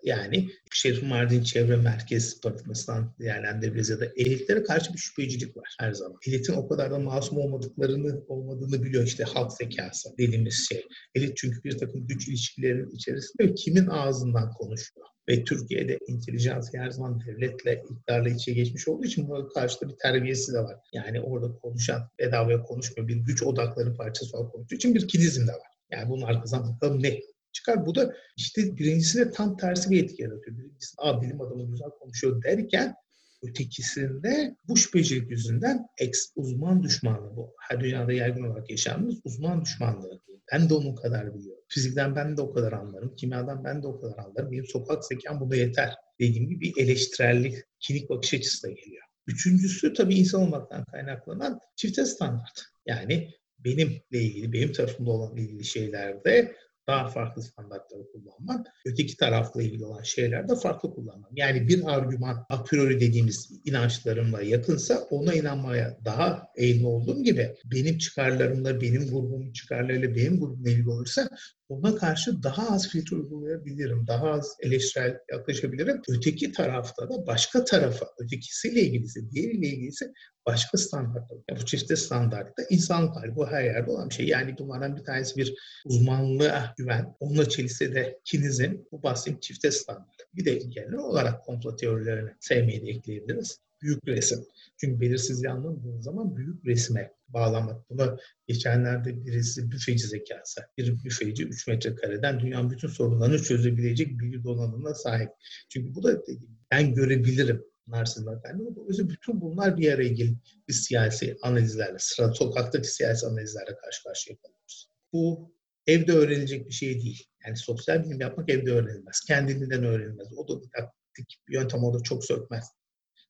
yani Şerif Mardin Çevre Merkez Paradigmasından değerlendirebiliriz ya da elitlere karşı bir şüphecilik var her zaman. Elitin o kadar da masum olmadıklarını olmadığını biliyor işte halk zekası dediğimiz şey. Elit çünkü bir takım güç ilişkilerinin içerisinde kimin ağzından konuşuyor. Ve Türkiye'de intelijans her zaman devletle, iktidarla içe geçmiş olduğu için buna karşıda bir terbiyesi de var. Yani orada konuşan, bedavaya konuşmuyor, bir güç odakları parçası olarak konuştuğu için bir kinizm de var. Yani bunun arkasından bakalım ne çıkar. Bu da işte birincisine tam tersi bir etki yaratıyor. Birincisi, aa bilim adamı güzel konuşuyor derken Ötekisinde bu şüphecilik yüzünden ex uzman düşmanlığı bu. Her dünyada yaygın olarak yaşandığımız uzman düşmanlığı. Ben de onun kadar biliyorum. Fizikten ben de o kadar anlarım. Kimyadan ben de o kadar anlarım. Benim sokak zekam bu da yeter. Dediğim gibi bir eleştirellik, kinik bakış açısı da geliyor. Üçüncüsü tabii insan olmaktan kaynaklanan çifte standart. Yani benimle ilgili, benim tarafımda olan ilgili şeylerde daha farklı standartları kullanmak, öteki tarafla ilgili olan şeylerde farklı kullanmak. Yani bir argüman a priori dediğimiz inançlarımla yakınsa ona inanmaya daha eğilimli olduğum gibi benim çıkarlarımla, benim grubumun çıkarlarıyla benim grubumla ilgili olursa ona karşı daha az filtre uygulayabilirim, daha az eleştirel yaklaşabilirim. Öteki tarafta da başka tarafa, ötekisiyle ilgilisi, diğeriyle ilgilisi başka standartlar. Yani bu çifte standartta insanlık hali bu her yerde olan bir şey. Yani bunlardan bir tanesi bir uzmanlığa güven. Onunla çelişse de kinizin bu bahsettiğim çifte standart. Bir de genel olarak komplo teorilerini sevmeyi de ekleyebiliriz. Büyük resim. Çünkü belirsizliği anlamadığınız zaman büyük resme bağlamak. Buna geçenlerde birisi büfeci zekası. Bir büfeci 3 metrekareden dünyanın bütün sorunlarını çözebilecek bilgi donanımına sahip. Çünkü bu da dediğim, ben görebilirim narsizm efendim. Dolayısıyla bütün bunlar bir araya gelip bir siyasi analizlerle, sıra sokaktaki siyasi analizlerle karşı karşıya kalıyoruz. Bu evde öğrenilecek bir şey değil. Yani sosyal bilim yapmak evde öğrenilmez. Kendiliğinden öğrenilmez. O da didaktik yöntem orada çok sökmez.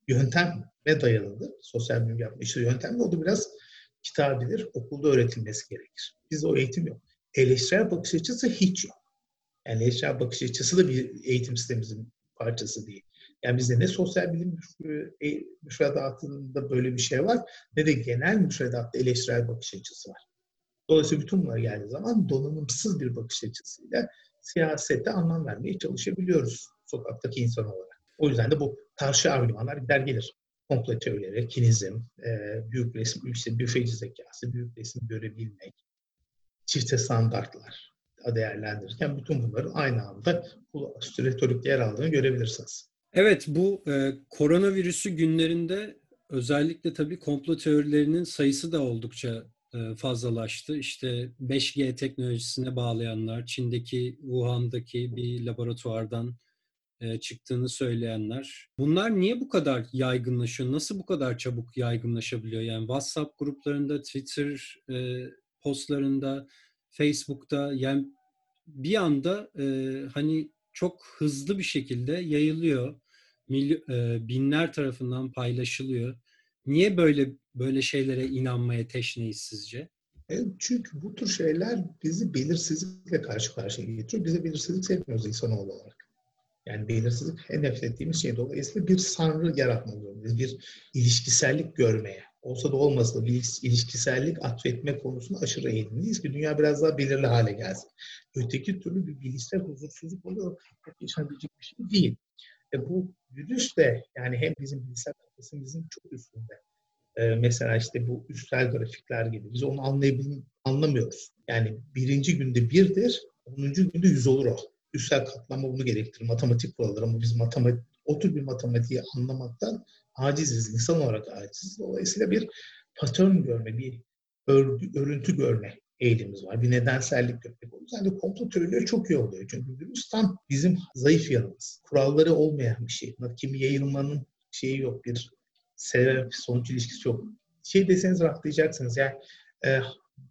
Yönteme dayalıdır. Sosyal bilim yapma işte yöntem o da biraz kitabidir. Okulda öğretilmesi gerekir. Bizde o eğitim yok. Eleştirel bakış açısı hiç yok. Yani eleştirel bakış açısı da bir eğitim sistemimizin parçası değil. Yani bizde ne sosyal bilim e, müfredatında böyle bir şey var ne de genel müfredatta eleştirel bakış açısı var. Dolayısıyla bütün bunlar geldiği zaman donanımsız bir bakış açısıyla siyasette anlam vermeye çalışabiliyoruz sokaktaki insan olarak. O yüzden de bu karşı argümanlar gider gelir. Komplo teorileri, kinizm, e, büyük resim, işte büfeci zekası, büyük resim görebilmek, çifte standartlar değerlendirirken bütün bunların aynı anda bu retorikte yer aldığını görebilirsiniz. Evet bu e, koronavirüsü günlerinde özellikle tabii komplo teorilerinin sayısı da oldukça fazlalaştı. İşte 5G teknolojisine bağlayanlar, Çin'deki Wuhan'daki bir laboratuvardan e, çıktığını söyleyenler. Bunlar niye bu kadar yaygınlaşıyor? Nasıl bu kadar çabuk yaygınlaşabiliyor? Yani WhatsApp gruplarında, Twitter e, postlarında, Facebook'ta yani bir anda e, hani çok hızlı bir şekilde yayılıyor. Mily- e, binler tarafından paylaşılıyor. Niye böyle böyle şeylere inanmaya teşneyiz sizce? E, çünkü bu tür şeyler bizi belirsizlikle karşı karşıya getiriyor. Bize belirsizlik sevmiyoruz insanoğlu olarak. Yani belirsizlik en nefret ettiğimiz şey. Dolayısıyla bir sanrı yaratmak zorundayız. Bir ilişkisellik görmeye. Olsa da olmasa da bir ilişkisellik atfetme konusunda aşırı eğilimliyiz ki dünya biraz daha belirli hale gelsin. Öteki türlü bir bilişsel huzursuzluk oluyor. Yaşanabilecek bir şey değil. E bu virüs de yani hem bizim bilgisayar kafasımızın çok üstünde. E, mesela işte bu üstel grafikler gibi. Biz onu anlayabil anlamıyoruz. Yani birinci günde birdir, onuncu günde yüz olur o. Üstel katlama bunu gerektirir. Matematik kuralları ama biz matematik, o tür bir matematiği anlamaktan aciziz. insan olarak aciziz. Dolayısıyla bir patern görme, bir örgü, örüntü görme eğilimimiz var. Bir nedensellik görmek. O yüzden de komplo teorileri çok iyi oluyor. Çünkü virüs tam bizim zayıf yanımız. Kuralları olmayan bir şey. Kimi yayılmanın şeyi yok. Bir sebep sonuç ilişkisi yok. Şey deseniz rahatlayacaksınız. Yani e,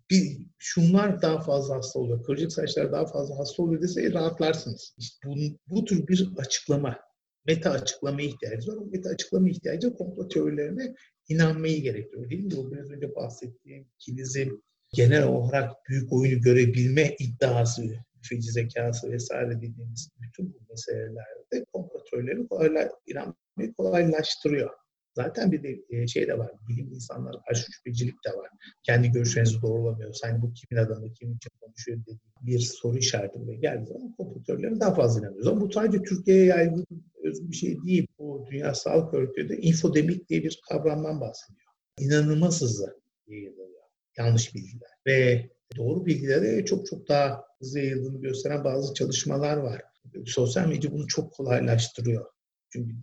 bir, şunlar daha fazla hasta oluyor. Kırıcık saçlar daha fazla hasta oluyor dese rahatlarsınız. İşte bu, bu tür bir açıklama, meta açıklama ihtiyacı var. O meta açıklama ihtiyacı komplo teorilerine inanmayı gerektiriyor. Değil mi? Bu biraz önce bahsettiğim kilizm, genel olarak büyük oyunu görebilme iddiası, feci zekası vesaire dediğimiz bütün bu meselelerde kompatörleri kolayla, inanmayı kolaylaştırıyor. Zaten bir de e, şey de var, bilim insanları karşı şüphecilik de var. Kendi görüşlerinizi doğrulamıyor. Hani bu kimin adamı, kim için konuşuyor dediği bir soru işareti buraya geldiği zaman kompatörlere daha fazla inanıyoruz. Ama bu sadece Türkiye'ye yaygın özgü bir şey değil. Bu Dünya Sağlık Örgütü'de infodemik diye bir kavramdan bahsediyor. İnanılmaz hızlı yayılıyor yanlış bilgiler. Ve doğru bilgilere çok çok daha hızlı yayıldığını gösteren bazı çalışmalar var. Sosyal medya bunu çok kolaylaştırıyor. Çünkü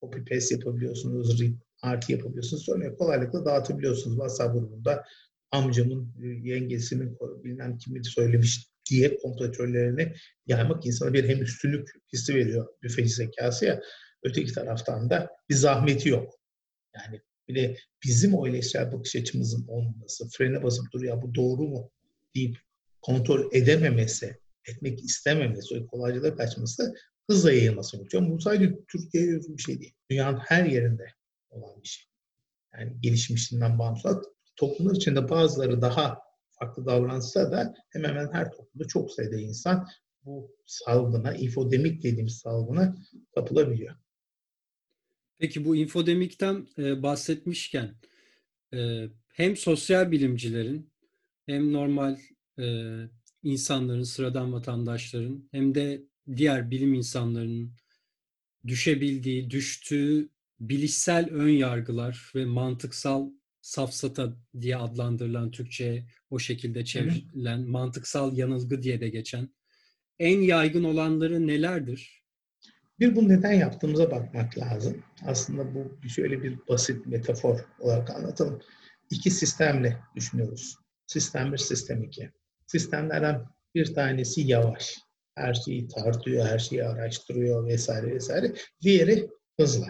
copy paste yapabiliyorsunuz, artı yapabiliyorsunuz. Sonra kolaylıkla dağıtabiliyorsunuz. WhatsApp grubunda amcamın, yengesinin bilmem kimi söylemiş diye kompletörlerini yaymak insana bir hem üstünlük hissi veriyor büfeci zekası ya. Öteki taraftan da bir zahmeti yok. Yani bir de bizim o eleştirel bakış açımızın olmaması, frene basıp duruyor bu doğru mu deyip kontrol edememesi, etmek istememesi, da kaçması hızla yayılması mümkün. Bu sadece Türkiye'ye özgü bir şey değil. Dünyanın her yerinde olan bir şey. Yani gelişmişliğinden bağımsız. Toplumlar içinde bazıları daha farklı davransa da hemen hemen her toplumda çok sayıda insan bu salgına, infodemik dediğimiz salgına kapılabiliyor. Peki bu infodemikten e, bahsetmişken e, hem sosyal bilimcilerin hem normal e, insanların, sıradan vatandaşların hem de diğer bilim insanlarının düşebildiği, düştüğü bilişsel ön yargılar ve mantıksal safsata diye adlandırılan Türkçe'ye o şekilde çevrilen mantıksal yanılgı diye de geçen en yaygın olanları nelerdir? Bir bu neden yaptığımıza bakmak lazım. Aslında bu şöyle bir basit metafor olarak anlatalım. İki sistemle düşünüyoruz. Sistem bir, sistem iki. Sistemlerden bir tanesi yavaş. Her şeyi tartıyor, her şeyi araştırıyor vesaire vesaire. Diğeri hızlı.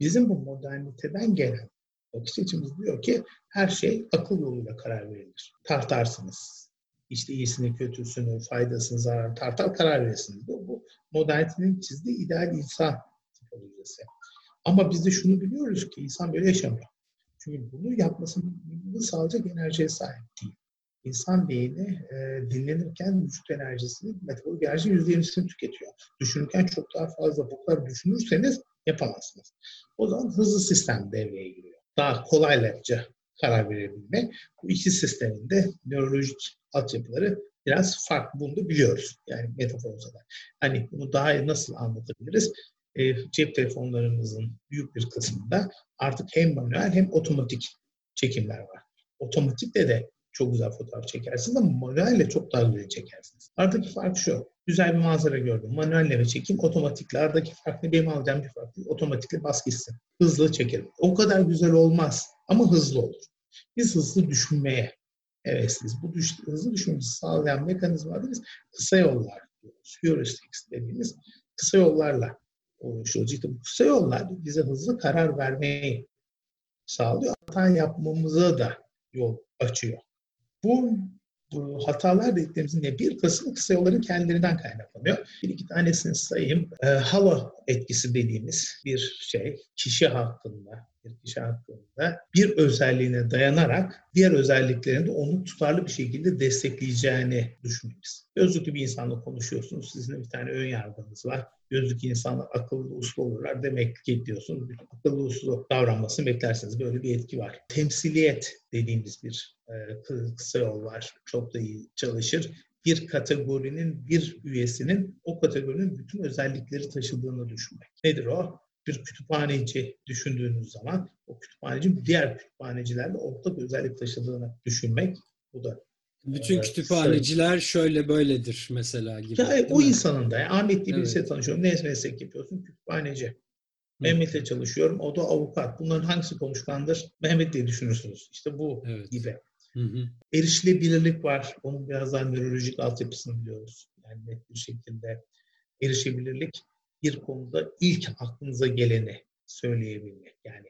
Bizim bu moderniteden gelen bakış açımız diyor ki her şey akıl yoluyla karar verilir. Tartarsınız. İşte iyisini, kötüsünü, faydasını, zararını tartar karar verirsiniz. Bu, bu modernitenin çizdiği ideal insan tipolojisi. Ama biz de şunu biliyoruz ki insan böyle yaşamıyor. Çünkü bunu yapmasını sağlayacak enerjiye sahip değil. İnsan beyni e, dinlenirken vücut enerjisini, metabolik enerji %20'sini tüketiyor. Düşünürken çok daha fazla bu kadar düşünürseniz yapamazsınız. O zaman hızlı sistem devreye giriyor. Daha kolaylıkça karar verebilmek. Bu iki sistemin de nörolojik altyapıları biraz farklı. Bunu da biliyoruz. Yani metafor olarak. Hani bunu daha nasıl anlatabiliriz? E, cep telefonlarımızın büyük bir kısmında artık hem manuel hem otomatik çekimler var. Otomatikle de çok güzel fotoğraf çekersiniz ama manuelle çok daha güzel çekersiniz. Aradaki fark şu. Güzel bir manzara gördüm. Manuelle ve çekim otomatikle. Aradaki fark ne? Benim alacağım bir fark değil. Otomatikle bas gitsin. Hızlı çekerim. O kadar güzel olmaz ama hızlı olur. Biz hızlı düşünmeye hevesliyiz. Bu düş, hızlı düşünmemizi sağlayan mekanizmaları biz kısa yollar diyoruz. Heuristics dediğimiz kısa yollarla oluşuyoruz. İşte bu kısa yollar bize hızlı karar vermeyi sağlıyor. Hata yapmamıza da yol açıyor. Bu, bu hatalar dediklerimizin de bir kısmı kısa yolların kendilerinden kaynaklanıyor. Bir iki tanesini sayayım. E, halo etkisi dediğimiz bir şey kişi hakkında, bir kişi hakkında bir özelliğine dayanarak diğer özelliklerini de onu tutarlı bir şekilde destekleyeceğini düşünmemiz. Gözlüklü bir insanla konuşuyorsunuz. Sizin bir tane ön yargınız var. Gözlük insanlar akıllı uslu olurlar demek ki diyorsunuz. Akıllı uslu davranmasını beklersiniz. Böyle bir etki var. Temsiliyet dediğimiz bir e, kısa yol var. Çok da iyi çalışır bir kategorinin bir üyesinin o kategorinin bütün özellikleri taşıdığını düşünmek. Nedir o? Bir kütüphaneci düşündüğünüz zaman o kütüphaneci diğer kütüphanecilerle ortak özellik taşıdığını düşünmek bu da bütün evet, kütüphaneciler sayı. şöyle böyledir mesela gibi. Ya, o mi? insanın da. Yani Ahmet diye birisiyle evet. tanışıyorum. Ne meslek yapıyorsun? Kütüphaneci. Mehmet'le çalışıyorum. O da avukat. Bunların hangisi konuşkandır? Mehmet diye düşünürsünüz. İşte bu evet. gibi. Hı hı. Erişilebilirlik var. Onun biraz daha nörolojik altyapısını biliyoruz. Yani net bir şekilde erişebilirlik bir konuda ilk aklınıza geleni söyleyebilmek. Yani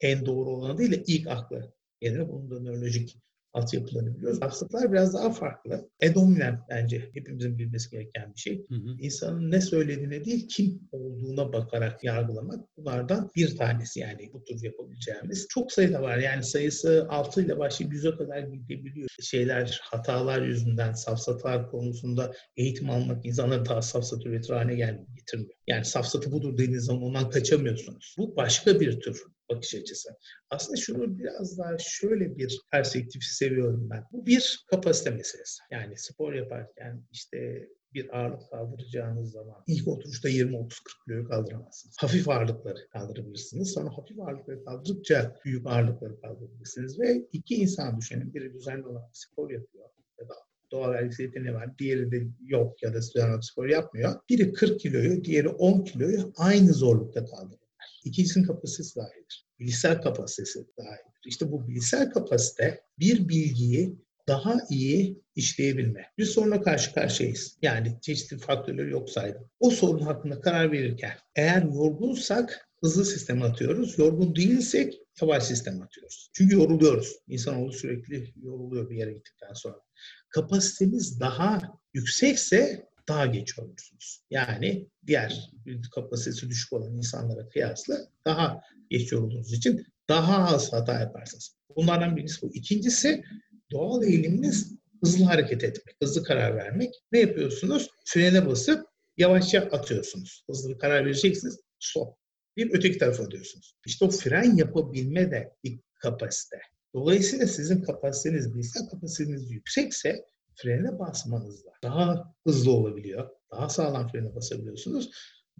en doğru olanı değil de ilk aklı geleni. Bunun da nörolojik altyapılarını biliyoruz. Hastalıklar biraz daha farklı. Edominant bence hepimizin bilmesi gereken bir şey. Hı hı. İnsanın ne söylediğine değil, kim olduğuna bakarak yargılamak. Bunlardan bir tanesi yani bu tür yapabileceğimiz. Çok sayıda var. Yani sayısı 6 ile başlayıp 100'e kadar gidebiliyor. Şeyler, hatalar yüzünden, safsatalar konusunda eğitim almak insanları daha safsat üretir haline getirmiyor. Yani safsatı budur dediğiniz zaman ondan kaçamıyorsunuz. Bu başka bir tür bakış açısı. Aslında şunu biraz daha şöyle bir perspektifi seviyorum ben. Bu bir kapasite meselesi. Yani spor yaparken işte bir ağırlık kaldıracağınız zaman ilk oturuşta 20-30-40 kiloyu kaldıramazsınız. Hafif ağırlıkları kaldırabilirsiniz. Sonra hafif ağırlıkları kaldırdıkça büyük ağırlıkları kaldırabilirsiniz. Ve iki insan düşünün. Biri düzenli olarak spor yapıyor ya da doğal vergisi yeteneği var. Diğeri de yok ya da düzenli spor yapmıyor. Biri 40 kiloyu, diğeri 10 kiloyu aynı zorlukta kaldırıyor. İkincisinin kapasitesi daha iyidir. Bilişsel kapasitesi daha iyidir. İşte bu bilişsel kapasite bir bilgiyi daha iyi işleyebilme. Bir soruna karşı karşıyayız. Yani çeşitli faktörleri yok saydım. O sorun hakkında karar verirken eğer yorgunsak hızlı sistem atıyoruz. Yorgun değilsek yavaş sistem atıyoruz. Çünkü yoruluyoruz. İnsanoğlu sürekli yoruluyor bir yere gittikten sonra. Kapasitemiz daha yüksekse daha geç olursunuz. Yani diğer kapasitesi düşük olan insanlara kıyasla daha geç olduğunuz için daha az hata yaparsınız. Bunlardan birisi bu. İkincisi doğal eğiliminiz hızlı hareket etmek, hızlı karar vermek. Ne yapıyorsunuz? Frene basıp yavaşça atıyorsunuz. Hızlı bir karar vereceksiniz. Stop. Bir öteki tarafa diyorsunuz. İşte o fren yapabilme de bir kapasite. Dolayısıyla sizin kapasiteniz, bilgisayar kapasiteniz yüksekse frene basmanızla daha hızlı olabiliyor. Daha sağlam frene basabiliyorsunuz.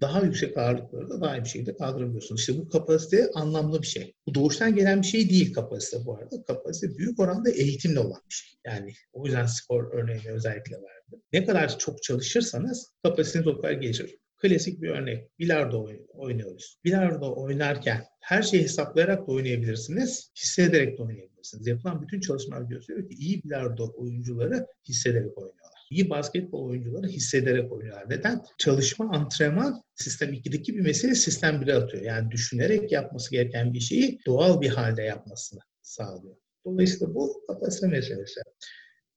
daha yüksek ağırlıkları da daha iyi bir şekilde kaldırabiliyorsunuz. İşte bu kapasite anlamlı bir şey. Bu doğuştan gelen bir şey değil kapasite bu arada. Kapasite büyük oranda eğitimle olan bir şey. Yani o yüzden spor örneğini özellikle verdim. Ne kadar çok çalışırsanız kapasiteniz o kadar gelişir. Klasik bir örnek. Bilardo oynuyoruz. Bilardo oynarken her şeyi hesaplayarak da oynayabilirsiniz, hissederek de oynayabilirsiniz. Yapılan bütün çalışmalar gösteriyor ki iyi bilardo oyuncuları hissederek oynuyorlar. İyi basketbol oyuncuları hissederek oynuyorlar. Neden? Çalışma, antrenman sistem 2'deki bir mesele sistem 1'e atıyor. Yani düşünerek yapması gereken bir şeyi doğal bir halde yapmasını sağlıyor. Dolayısıyla bu kapasite meselesi.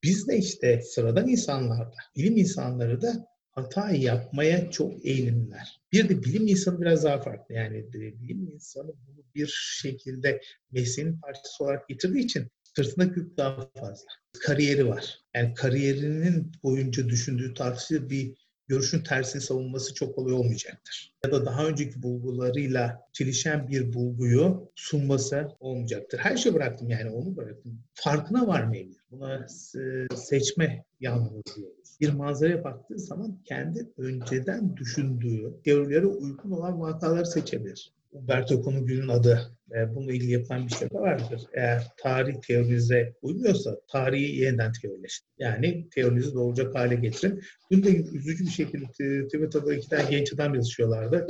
Biz de işte sıradan insanlarda, bilim insanları da hata yapmaya çok eğilimliler. Bir de bilim insanı biraz daha farklı. Yani bilim insanı bunu bir şekilde mesleğinin parçası olarak getirdiği için sırtında yük daha fazla. Kariyeri var. Yani kariyerinin boyunca düşündüğü tartıştığı bir görüşün tersini savunması çok kolay olmayacaktır. Ya da daha önceki bulgularıyla çelişen bir bulguyu sunması olmayacaktır. Her şeyi bıraktım yani onu bıraktım. Farkına varmayabilir. Buna seçme yanlılığı diyoruz. Bir manzaraya baktığı zaman kendi önceden düşündüğü teorilere uygun olan vakaları seçebilir. Umberto Eco'nun günün adı. E, bununla ilgili yapılan bir şey de vardır. Eğer tarih teorinize uymuyorsa tarihi yeniden teorileştirin. Yani teorinizi doğuracak hale getirin. Dün de üzücü bir şekilde Twitter'da iki tane genç adam yazışıyorlardı.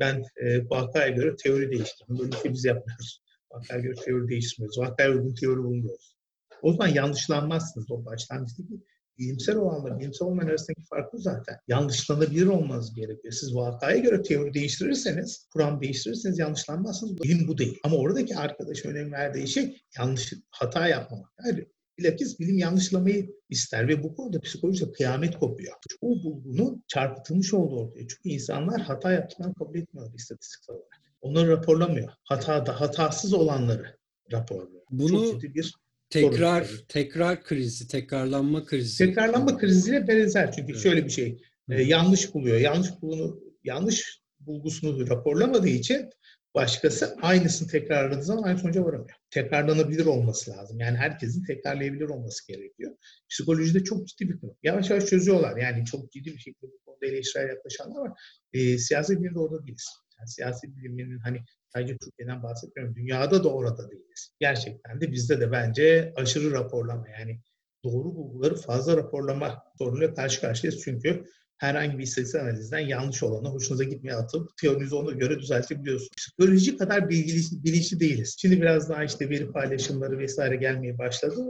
Ben e, vakaya göre teori değiştirdim. Böyle bir şey biz yapmıyoruz. Vakaya göre teori değiştirmiyoruz. Vakaya uygun teori bulmuyoruz. O zaman yanlışlanmazsınız o başlangıçtaki bilimsel olanla bilimsel olmayan arasındaki fark bu zaten. Yanlışlanabilir olmanız gerekiyor. Siz vakaya göre teori değiştirirseniz, kuram değiştirirseniz yanlışlanmazsınız. Bilim bu değil. Ama oradaki arkadaş önem verdiği şey yanlış, hata yapmamak. Yani bilakis bilim yanlışlamayı ister ve bu konuda psikolojide kıyamet kopuyor. O bulgunun çarpıtılmış olduğu ortaya. Çünkü insanlar hata yaptıklarını kabul etmiyorlar istatistiksel olarak. Onları raporlamıyor. Hata da hatasız olanları raporluyor. Bunu Çok ciddi bir Tekrar sorun. tekrar krizi, tekrarlanma krizi. Tekrarlanma kriziyle benzer çünkü evet. şöyle bir şey. E, yanlış buluyor. Yanlış bulunu yanlış bulgusunu raporlamadığı için başkası aynısını tekrarladığı zaman aynı sonuca varamıyor. Tekrarlanabilir olması lazım. Yani herkesin tekrarlayabilir olması gerekiyor. Psikolojide çok ciddi bir konu. Yavaş yavaş çözüyorlar. Yani çok ciddi bir şekilde bu konuda eleştirel yaklaşanlar var. E, siyasi bilimde orada değiliz. Yani siyasi biliminin hani sadece Türkiye'den bahsetmiyorum. Dünyada da orada değiliz. Gerçekten de bizde de bence aşırı raporlama yani doğru bulguları fazla raporlama sorunuyla karşı karşıyayız. Çünkü herhangi bir istatistik analizden yanlış olanı hoşunuza gitmeye atıp teorinizi ona göre düzeltebiliyorsunuz. Psikoloji kadar bilgili, bilinçli değiliz. Şimdi biraz daha işte veri paylaşımları vesaire gelmeye başladı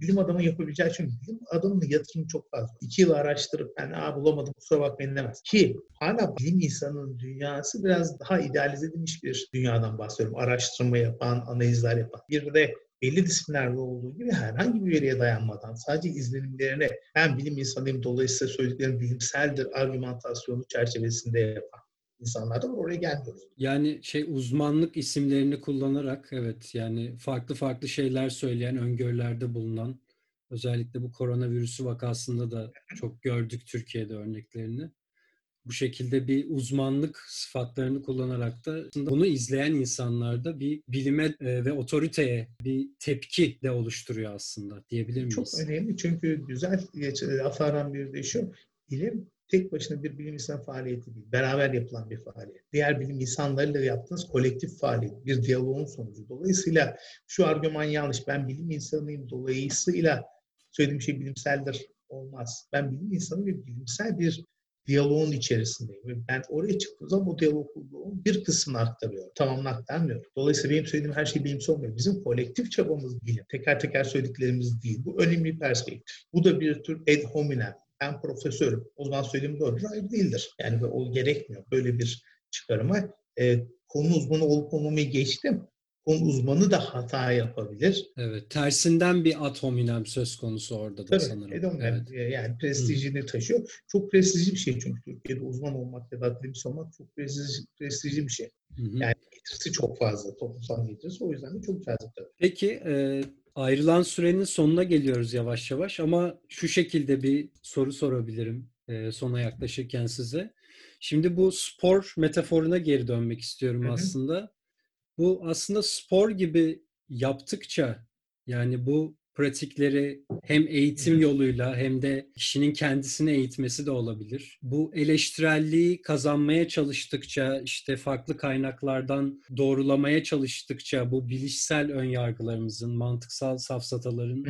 bilim adamı yapabileceği çünkü bilim adamının yatırımı çok fazla. İki yıl araştırıp ben Aa, bulamadım kusura bakmayın demez. Ki hala bilim insanının dünyası biraz daha idealize edilmiş bir dünyadan bahsediyorum. Araştırma yapan, analizler yapan. Bir de belli disiplinlerde olduğu gibi herhangi bir veriye dayanmadan sadece izlenimlerine ben bilim insanıyım dolayısıyla söylediklerim bilimseldir argümantasyonu çerçevesinde yapan insanlar da var. Oraya gelmiyoruz. Yani şey uzmanlık isimlerini kullanarak evet yani farklı farklı şeyler söyleyen öngörülerde bulunan özellikle bu koronavirüsü vakasında da çok gördük Türkiye'de örneklerini. Bu şekilde bir uzmanlık sıfatlarını kullanarak da bunu izleyen insanlarda bir bilime e, ve otoriteye bir tepki de oluşturuyor aslında diyebilir miyiz? Çok önemli çünkü güzel laflardan biri de şu, bilim tek başına bir bilim insan faaliyeti değil. Beraber yapılan bir faaliyet. Diğer bilim insanlarıyla yaptığınız kolektif faaliyet. Bir diyaloğun sonucu. Dolayısıyla şu argüman yanlış. Ben bilim insanıyım. Dolayısıyla söylediğim şey bilimseldir. Olmaz. Ben bilim insanı ve bilimsel bir diyaloğun içerisindeyim. Ve ben oraya çıktığım zaman bu diyaloğun bir kısmını aktarıyorum. Tamamını aktarmıyorum. Dolayısıyla benim söylediğim her şey bilimsel olmuyor. Bizim kolektif çabamız bilim. Teker teker söylediklerimiz değil. Bu önemli bir perspektif. Bu da bir tür ad hominem ben profesörüm. O zaman söylediğim doğrudur. Hayır değildir. Yani o gerekmiyor. Böyle bir çıkarıma. E, konu uzmanı olup olmamayı geçtim. Konu uzmanı da hata yapabilir. Evet. Tersinden bir ad hominem söz konusu orada da Tabii, sanırım. Evet. Yani prestijini Hı. taşıyor. Çok prestijli bir şey çünkü Türkiye'de uzman olmak ya da akademisyen olmak çok prestijli, prestijli bir şey. Hı hı. Yani getirisi çok fazla, toplumsal getirisi. O yüzden de çok cazip tabii. Peki, e, ayrılan sürenin sonuna geliyoruz yavaş yavaş ama şu şekilde bir soru sorabilirim e, sona yaklaşırken size. Şimdi bu spor metaforuna geri dönmek istiyorum Hı-hı. aslında. Bu aslında spor gibi yaptıkça yani bu pratikleri hem eğitim yoluyla hem de kişinin kendisini eğitmesi de olabilir. Bu eleştirelliği kazanmaya çalıştıkça, işte farklı kaynaklardan doğrulamaya çalıştıkça bu bilişsel önyargılarımızın, mantıksal safsataların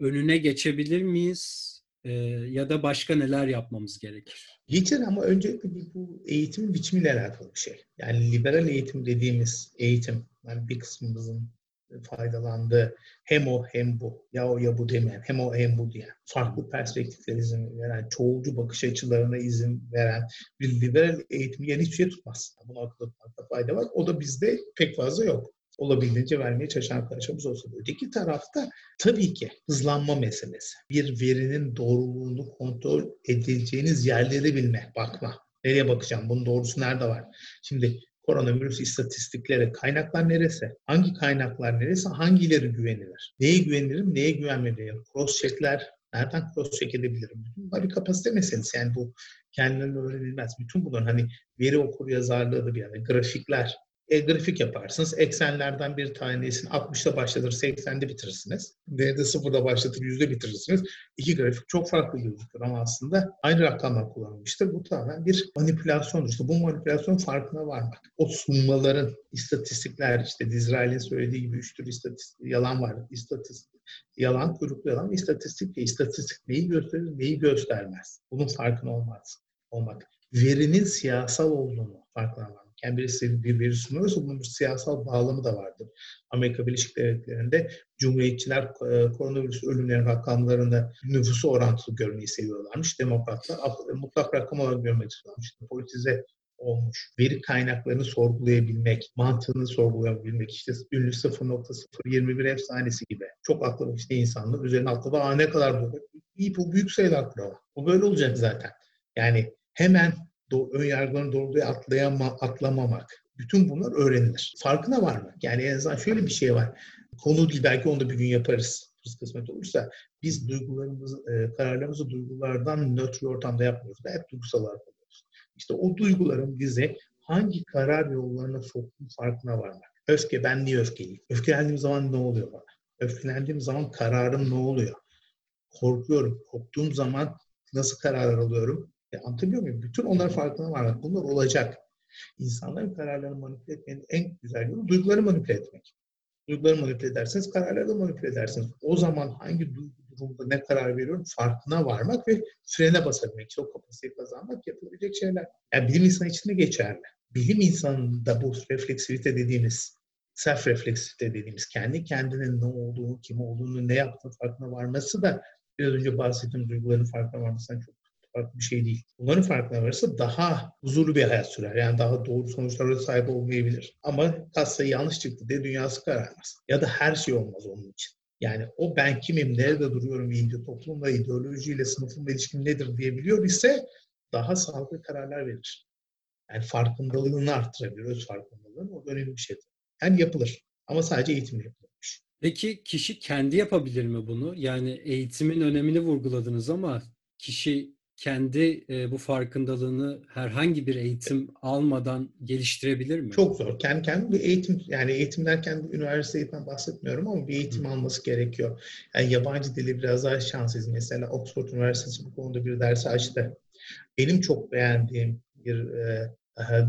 önüne geçebilir miyiz? Ee, ya da başka neler yapmamız gerekir? Geçer ama öncelikle bir bu eğitimin biçimiyle alakalı bir şey. Yani liberal eğitim dediğimiz eğitim, yani bir kısmımızın faydalandığı hem o hem bu, ya o ya bu demeyen, hem o hem bu diyen, farklı perspektifler izin veren, çoğulcu bakış açılarına izin veren bir liberal eğitim yani hiçbir şey tutmaz. Bunu akıl etmekte fayda var. O da bizde pek fazla yok. Olabildiğince vermeye çalışan arkadaşlarımız olsa da. Öteki tarafta tabii ki hızlanma meselesi. Bir verinin doğruluğunu kontrol edileceğiniz yerleri bilme, bakma. Nereye bakacağım? Bunun doğrusu nerede var? Şimdi koronavirüs istatistikleri, kaynaklar neresi? Hangi kaynaklar neresi? Hangileri güvenilir? Neye güvenirim, neye güvenmeliyim? Cross checkler, nereden cross check edebilirim? Bunlar bir kapasite meselesi. Yani bu kendilerine öğrenilmez. Bütün bunların hani veri okur yazarlığı da bir yana, grafikler, e, grafik yaparsınız. Eksenlerden bir tanesini 60'da başlatır, 80'de bitirirsiniz. D'de 0'da başlatır, 100'de bitirirsiniz. İki grafik çok farklı gözükür ama aslında aynı rakamlar kullanılmıştır. Bu tamamen bir manipülasyondur. İşte bu manipülasyon farkına varmak. O sunmaların, istatistikler, işte Dizrael'in söylediği gibi üç tür istatistik, yalan var. İstatistik, yalan, kuyruklu yalan, istatistik ve istatistik neyi gösterir, neyi göstermez. Bunun farkına olmaz, olmak. Verinin siyasal olduğunu farkına varmak yani birisi bir veri sunuyorsa bunun bir siyasal bağlamı da vardır. Amerika Birleşik Devletleri'nde Cumhuriyetçiler koronavirüs ölümlerin rakamlarını nüfusu orantılı görmeyi seviyorlarmış. Demokratlar mutlak rakam olarak görmek istiyorlarmış. Politize olmuş. Veri kaynaklarını sorgulayabilmek, mantığını sorgulayabilmek, işte ünlü 0.021 efsanesi gibi. Çok aklı işte insanlar üzerine atladı. Aa ne kadar bu? İyi bu büyük sayılar kurala. Bu böyle olacak zaten. Yani hemen ön yargıların doğruluğu atlayama, atlamamak. Bütün bunlar öğrenilir. Farkına varmak. Yani en azından şöyle bir şey var. Konu değil belki onu da bir gün yaparız. Kısmet olursa biz duygularımızı, e, kararlarımızı duygulardan nötr ortamda yapmıyoruz. Hep duygusal olarak yapıyoruz. İşte o duyguların bize hangi karar yollarına soktuğu farkına varmak. Öfke, ben niye öfkeliyim? Öfkelendiğim zaman ne oluyor bana? Öfkelendiğim zaman kararım ne oluyor? Korkuyorum. Korktuğum zaman nasıl kararlar alıyorum? E, anlatabiliyor muyum? Bütün onlar farkına varmak. Bunlar olacak. İnsanların kararlarını manipüle etmenin en güzel yolu duyguları manipüle etmek. Duyguları manipüle ederseniz kararları da manipüle edersiniz. O zaman hangi duygu durumda ne karar veriyorum farkına varmak ve frene basabilmek. İşte o kapasiteyi kazanmak yapılabilecek şeyler. Yani bilim insanı için de geçerli. Bilim insanında bu refleksivite dediğimiz self refleksivite dediğimiz kendi kendinin ne olduğunu, kim olduğunu, ne yaptığını farkına varması da biraz önce bahsettiğim duyguların farkına varmasından çok farklı bir şey değil. Bunların farkına varırsa daha huzurlu bir hayat sürer. Yani daha doğru sonuçlara sahip olmayabilir. Ama kasayı yanlış çıktı diye dünyası kararmaz. Ya da her şey olmaz onun için. Yani o ben kimim, nerede duruyorum deyince toplumla, ideolojiyle, sınıfımla ilişkim nedir diyebiliyor ise daha sağlıklı kararlar verir. Yani farkındalığını arttırabilir, öz farkındalığını. O önemli bir şeydir. Yani yapılır. Ama sadece eğitimle yapılmış. Peki kişi kendi yapabilir mi bunu? Yani eğitimin önemini vurguladınız ama kişi kendi e, bu farkındalığını herhangi bir eğitim almadan geliştirebilir mi? Çok zor. Kendi kendi bir eğitim yani eğitim derken üniversite eğitimden bahsetmiyorum ama bir eğitim Hı. alması gerekiyor. Yani yabancı dili biraz daha şanslıyız. Mesela Oxford Üniversitesi bu konuda bir ders açtı. Benim çok beğendiğim bir e,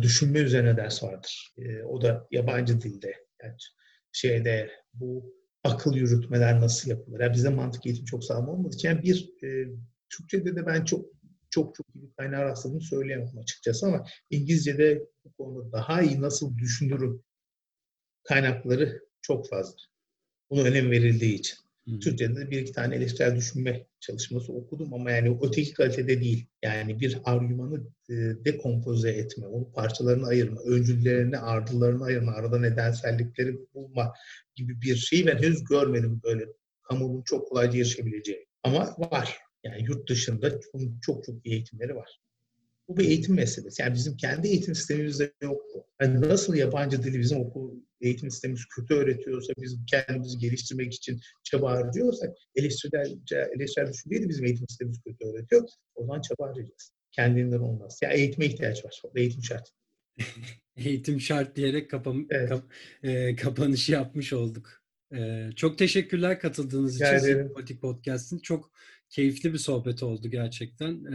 düşünme üzerine ders vardır. E, o da yabancı dilde. Yani şeyde bu akıl yürütmeler nasıl yapılır? Yani bize mantık eğitim çok sağlam olmadığı için yani bir e, Türkçe'de de ben çok çok çok iyi bir kaynağı rastladığımı söyleyemem açıkçası ama İngilizce'de bu konuda daha iyi nasıl düşünürüm kaynakları çok fazla. Buna önem verildiği için. Hmm. Türkçe'de de bir iki tane eleştirel düşünme çalışması okudum ama yani öteki kalitede değil. Yani bir argümanı e, dekompoze etme, onu parçalarına ayırma, öncüllerini, ardılarını ayırma, arada nedensellikleri bulma gibi bir şeyi ben henüz görmedim böyle kamunun çok kolayca erişebileceği. Ama var. Yani yurt dışında çok çok, çok iyi eğitimleri var. Bu bir eğitim meselesi. Yani bizim kendi eğitim sistemimizde yok bu. Yani nasıl yabancı dili bizim okul eğitim sistemimiz kötü öğretiyorsa, biz kendimizi geliştirmek için çaba harcıyorsak, eleştirel, eleştirel düşünceyi de bizim eğitim sistemimiz kötü öğretiyor. O zaman çaba harcayacağız. Kendinden olmaz. Ya yani eğitime ihtiyaç var. Eğitim şart. eğitim şart diyerek kapam, evet. kap, e, kapanışı yapmış olduk. Ee, çok teşekkürler katıldığınız Rica için ederim. Politik Podcast'ın. Çok keyifli bir sohbet oldu gerçekten.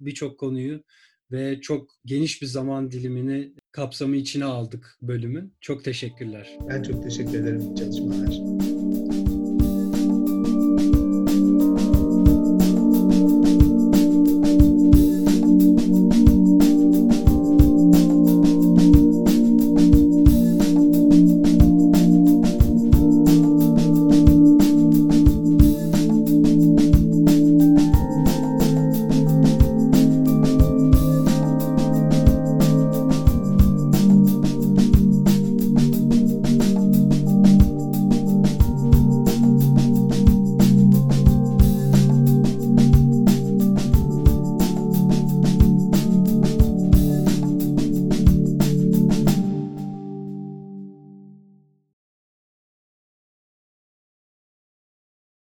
Birçok konuyu ve çok geniş bir zaman dilimini kapsamı içine aldık bölümün. Çok teşekkürler. Ben çok teşekkür ederim. Çalışmalar.